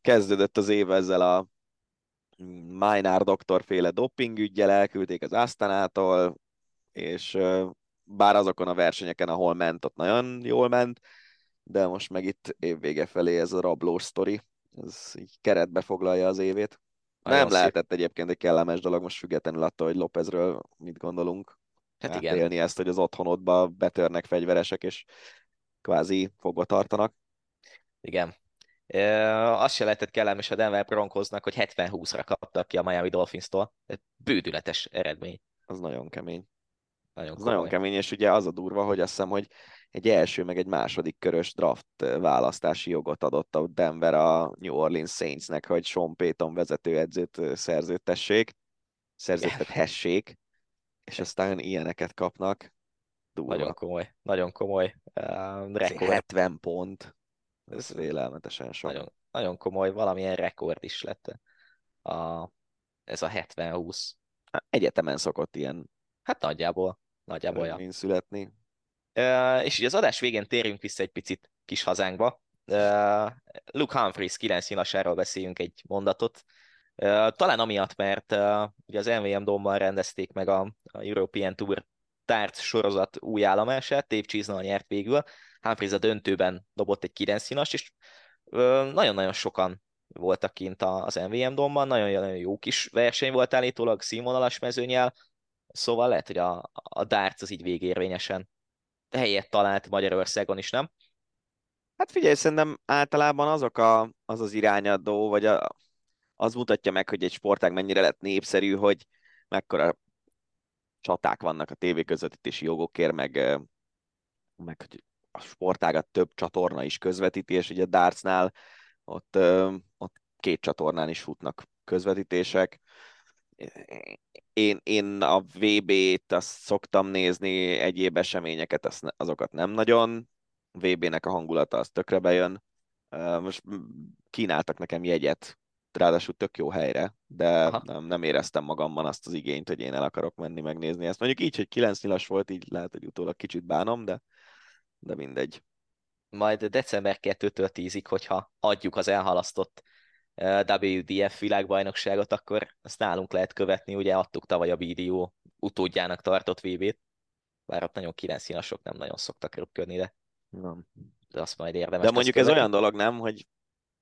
Kezdődött az év ezzel a Minár doktorféle dopingügyjel, elküldték az Asztanától, és bár azokon a versenyeken, ahol ment, ott nagyon jól ment, de most meg itt évvége felé ez a rablós sztori, ez így keretbe foglalja az évét. Nagyon nem szép. lehetett egyébként egy kellemes dolog, most függetlenül attól, hogy Lópezről mit gondolunk. Hát igen. Élni ezt, hogy az otthonodba betörnek fegyveresek, és kvázi fogva tartanak. Igen. E, azt se lehetett kellemes a Denver Broncosnak, hogy 70-20-ra kaptak ki a Miami Dolphins-tól. Bődületes eredmény. Az nagyon kemény. Nagyon, az nagyon kemény, és ugye az a durva, hogy azt hiszem, hogy egy első, meg egy második körös draft választási jogot adott a Denver a New Orleans Saintsnek, hogy Sean Payton vezetőedzőt szerződtessék, szerződtethessék, és aztán ilyeneket kapnak. Durva. Nagyon komoly, nagyon komoly uh, rekord. 70 pont, ez vélelmetesen sok. Nagyon, nagyon komoly, valamilyen rekord is lett a, ez a 70-20. Egyetemen szokott ilyen Hát nagyjából, nagyjából. Ja. születni. És ugye az adás végén térjünk vissza egy picit kis hazánkba. Luke Humphries 9 nyilasáról beszéljünk egy mondatot. Talán amiatt, mert ugye az MVM domban rendezték meg a, a European Tour tárt sorozat új állomását, Dave Chisnall nyert végül. Humphries a döntőben dobott egy 9 színas, és nagyon-nagyon sokan voltak kint az MVM domban, nagyon-nagyon jó kis verseny volt állítólag, színvonalas mezőnyel, szóval lehet, hogy a, a darts az így végérvényesen helyet talált Magyarországon is, nem? Hát figyelj, szerintem általában azok a, az az irányadó, vagy a, az mutatja meg, hogy egy sportág mennyire lett népszerű, hogy mekkora csaták vannak a tévé közvetítési jogokért, meg, meg hogy a sportágat több csatorna is közvetíti, és ugye a dartsnál ott, ott két csatornán is futnak közvetítések én, én a VB-t azt szoktam nézni, egyéb eseményeket, azt, azokat nem nagyon. VB-nek a hangulata az tökre bejön. Most kínáltak nekem jegyet, ráadásul tök jó helyre, de nem, nem éreztem magamban azt az igényt, hogy én el akarok menni megnézni ezt. Mondjuk így, hogy 9 nyilas volt, így lehet, hogy utólag kicsit bánom, de, de mindegy. Majd december 2-től 10-ig, hogyha adjuk az elhalasztott WDF világbajnokságot, akkor azt nálunk lehet követni, ugye adtuk tavaly a BDO utódjának tartott VB-t, bár ott nagyon kilenc színasok nem nagyon szoktak röpködni, de, nem. de azt majd érdemes. De mondjuk ez olyan dolog, nem, hogy,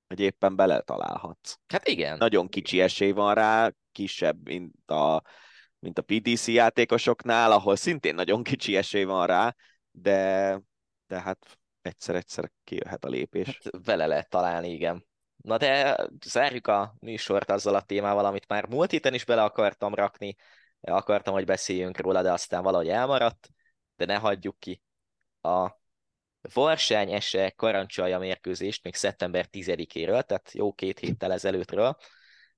hogy éppen beletalálhatsz. Hát igen. Nagyon kicsi esély van rá, kisebb, mint a, mint a PDC játékosoknál, ahol szintén nagyon kicsi esély van rá, de, de hát egyszer-egyszer kijöhet a lépés. Hát vele lehet találni, igen. Na de zárjuk a műsort azzal a témával, amit már múlt héten is bele akartam rakni, akartam, hogy beszéljünk róla, de aztán valahogy elmaradt, de ne hagyjuk ki. A Varsány ese karancsolja mérkőzést még szeptember 10-éről, tehát jó két héttel ezelőttről.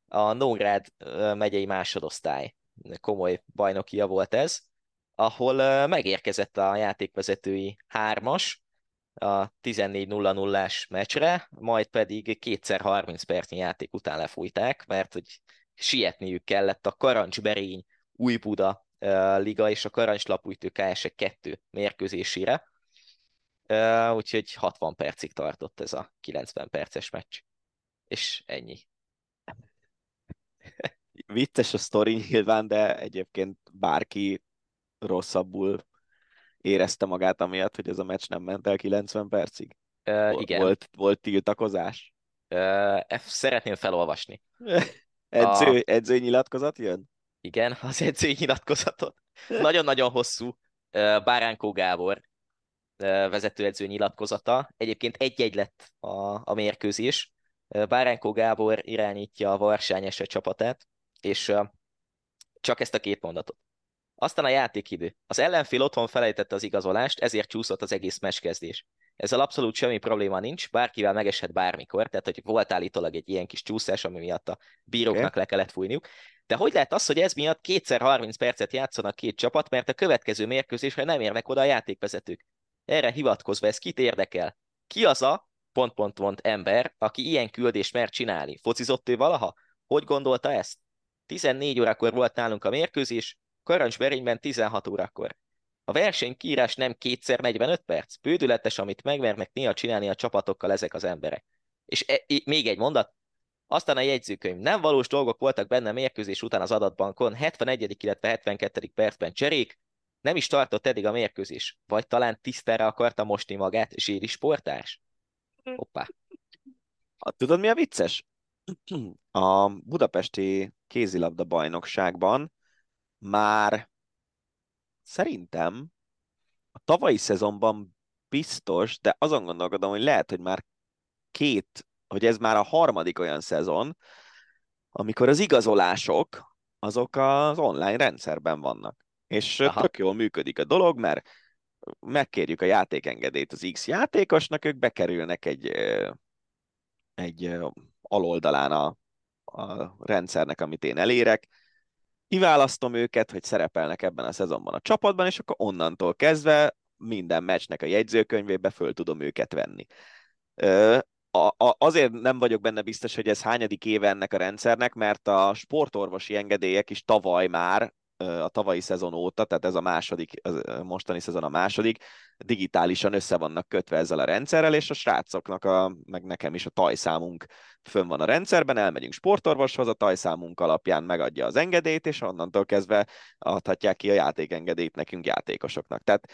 A Nógrád megyei másodosztály komoly bajnokia volt ez, ahol megérkezett a játékvezetői hármas, a 14-0-0-ás meccsre, majd pedig kétszer 30 percnyi játék után lefújták, mert hogy sietniük kellett a Karancsberény új Buda uh, liga és a Karancslapújtő KS 2 mérkőzésére, úgyhogy 60 percig tartott ez a 90 perces meccs. És ennyi. Vicces a sztori nyilván, de egyébként bárki rosszabbul érezte magát amiatt, hogy ez a meccs nem ment el 90 percig? Uh, igen. Volt, volt tiltakozás? Uh, szeretném felolvasni. Edző, a... edző nyilatkozat jön? Igen, az edző nyilatkozatot. Nagyon-nagyon hosszú. Báránkó Gábor vezetőedző nyilatkozata. Egyébként egy-egy lett a, a mérkőzés. Báránkó Gábor irányítja a Varsány eset csapatát, és csak ezt a két mondatot. Aztán a játékidő. Az ellenfél otthon felejtette az igazolást, ezért csúszott az egész meccskezdés. ezzel abszolút semmi probléma nincs, bárkivel megeshet bármikor, tehát hogy volt állítólag egy ilyen kis csúszás, ami miatt a bíróknak okay. le kellett fújniuk. De hogy lehet az, hogy ez miatt kétszer 30 percet játszanak két csapat, mert a következő mérkőzésre nem érnek oda a játékvezetők? Erre hivatkozva ez kit érdekel? Ki az a pont-pont-pont ember, aki ilyen küldést mer csinálni? Focizott ő valaha? Hogy gondolta ezt? 14 órakor volt nálunk a mérkőzés, Karancsberényben 16 órakor. A verseny kiírás nem kétszer 45 perc? Bődületes, amit megvernek néha csinálni a csapatokkal ezek az emberek. És e, e, még egy mondat, aztán a jegyzőkönyv. Nem valós dolgok voltak benne mérkőzés után az adatbankon, 71. illetve 72. percben cserék, nem is tartott eddig a mérkőzés. Vagy talán tisztára akarta mosni magát Zséri sportás? Hoppá. Tudod, mi a vicces? A budapesti kézilabda bajnokságban már szerintem a tavalyi szezonban biztos, de azon gondolkodom, hogy lehet, hogy már két, hogy ez már a harmadik olyan szezon, amikor az igazolások azok az online rendszerben vannak. És Aha. tök jól működik a dolog, mert megkérjük a játékengedélyt az X játékosnak, ők bekerülnek egy, egy aloldalán a, a rendszernek, amit én elérek, kiválasztom őket, hogy szerepelnek ebben a szezonban a csapatban, és akkor onnantól kezdve minden meccsnek a jegyzőkönyvébe föl tudom őket venni. A, a, azért nem vagyok benne biztos, hogy ez hányadik éve ennek a rendszernek, mert a sportorvosi engedélyek is tavaly már a tavalyi szezon óta, tehát ez a második, a mostani szezon a második, digitálisan össze vannak kötve ezzel a rendszerrel, és a srácoknak, a, meg nekem is a tajszámunk fönn van a rendszerben, elmegyünk sportorvoshoz, a tajszámunk alapján megadja az engedélyt, és onnantól kezdve adhatják ki a játékengedélyt nekünk játékosoknak. Tehát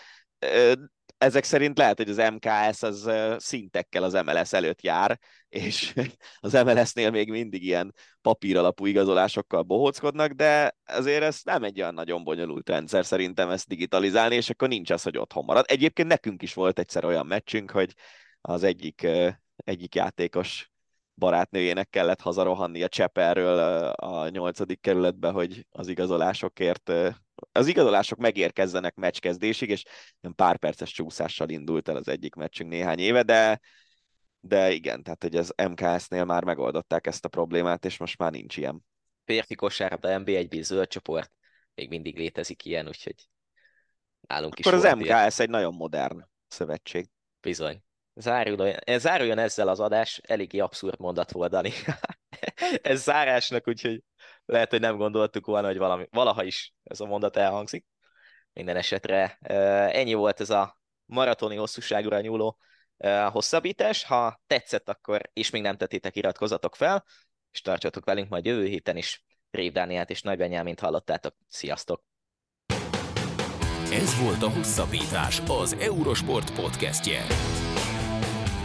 ezek szerint lehet, hogy az MKS az szintekkel az MLS előtt jár, és az MLS-nél még mindig ilyen papíralapú igazolásokkal bohóckodnak, de azért ez nem egy olyan nagyon bonyolult rendszer szerintem ezt digitalizálni, és akkor nincs az, hogy otthon marad. Egyébként nekünk is volt egyszer olyan meccsünk, hogy az egyik, egyik játékos barátnőjének kellett hazarohanni a Cseperről a nyolcadik kerületbe, hogy az igazolásokért az igazolások megérkezzenek meccskezdésig, és pár perces csúszással indult el az egyik meccsünk néhány éve, de, de igen, tehát hogy az MKS-nél már megoldották ezt a problémát, és most már nincs ilyen. Férfi kosárlabda NB1 zöld csoport, még mindig létezik ilyen, úgyhogy nálunk Akkor is az MKS ilyen. egy nagyon modern szövetség. Bizony. Záruljon, záruljon ezzel az adás, eléggé abszurd mondat volt, Dani. Ez zárásnak, úgyhogy lehet, hogy nem gondoltuk volna, hogy valami, valaha is ez a mondat elhangzik. Minden esetre ennyi volt ez a maratoni hosszúságúra nyúló hosszabbítás. Ha tetszett, akkor és még nem tettétek, iratkozatok fel, és tartsatok velünk majd jövő héten is. Rév Dániát és Nagy Benyámint hallottátok. Sziasztok! Ez volt a Hosszabbítás, az Eurosport podcastje.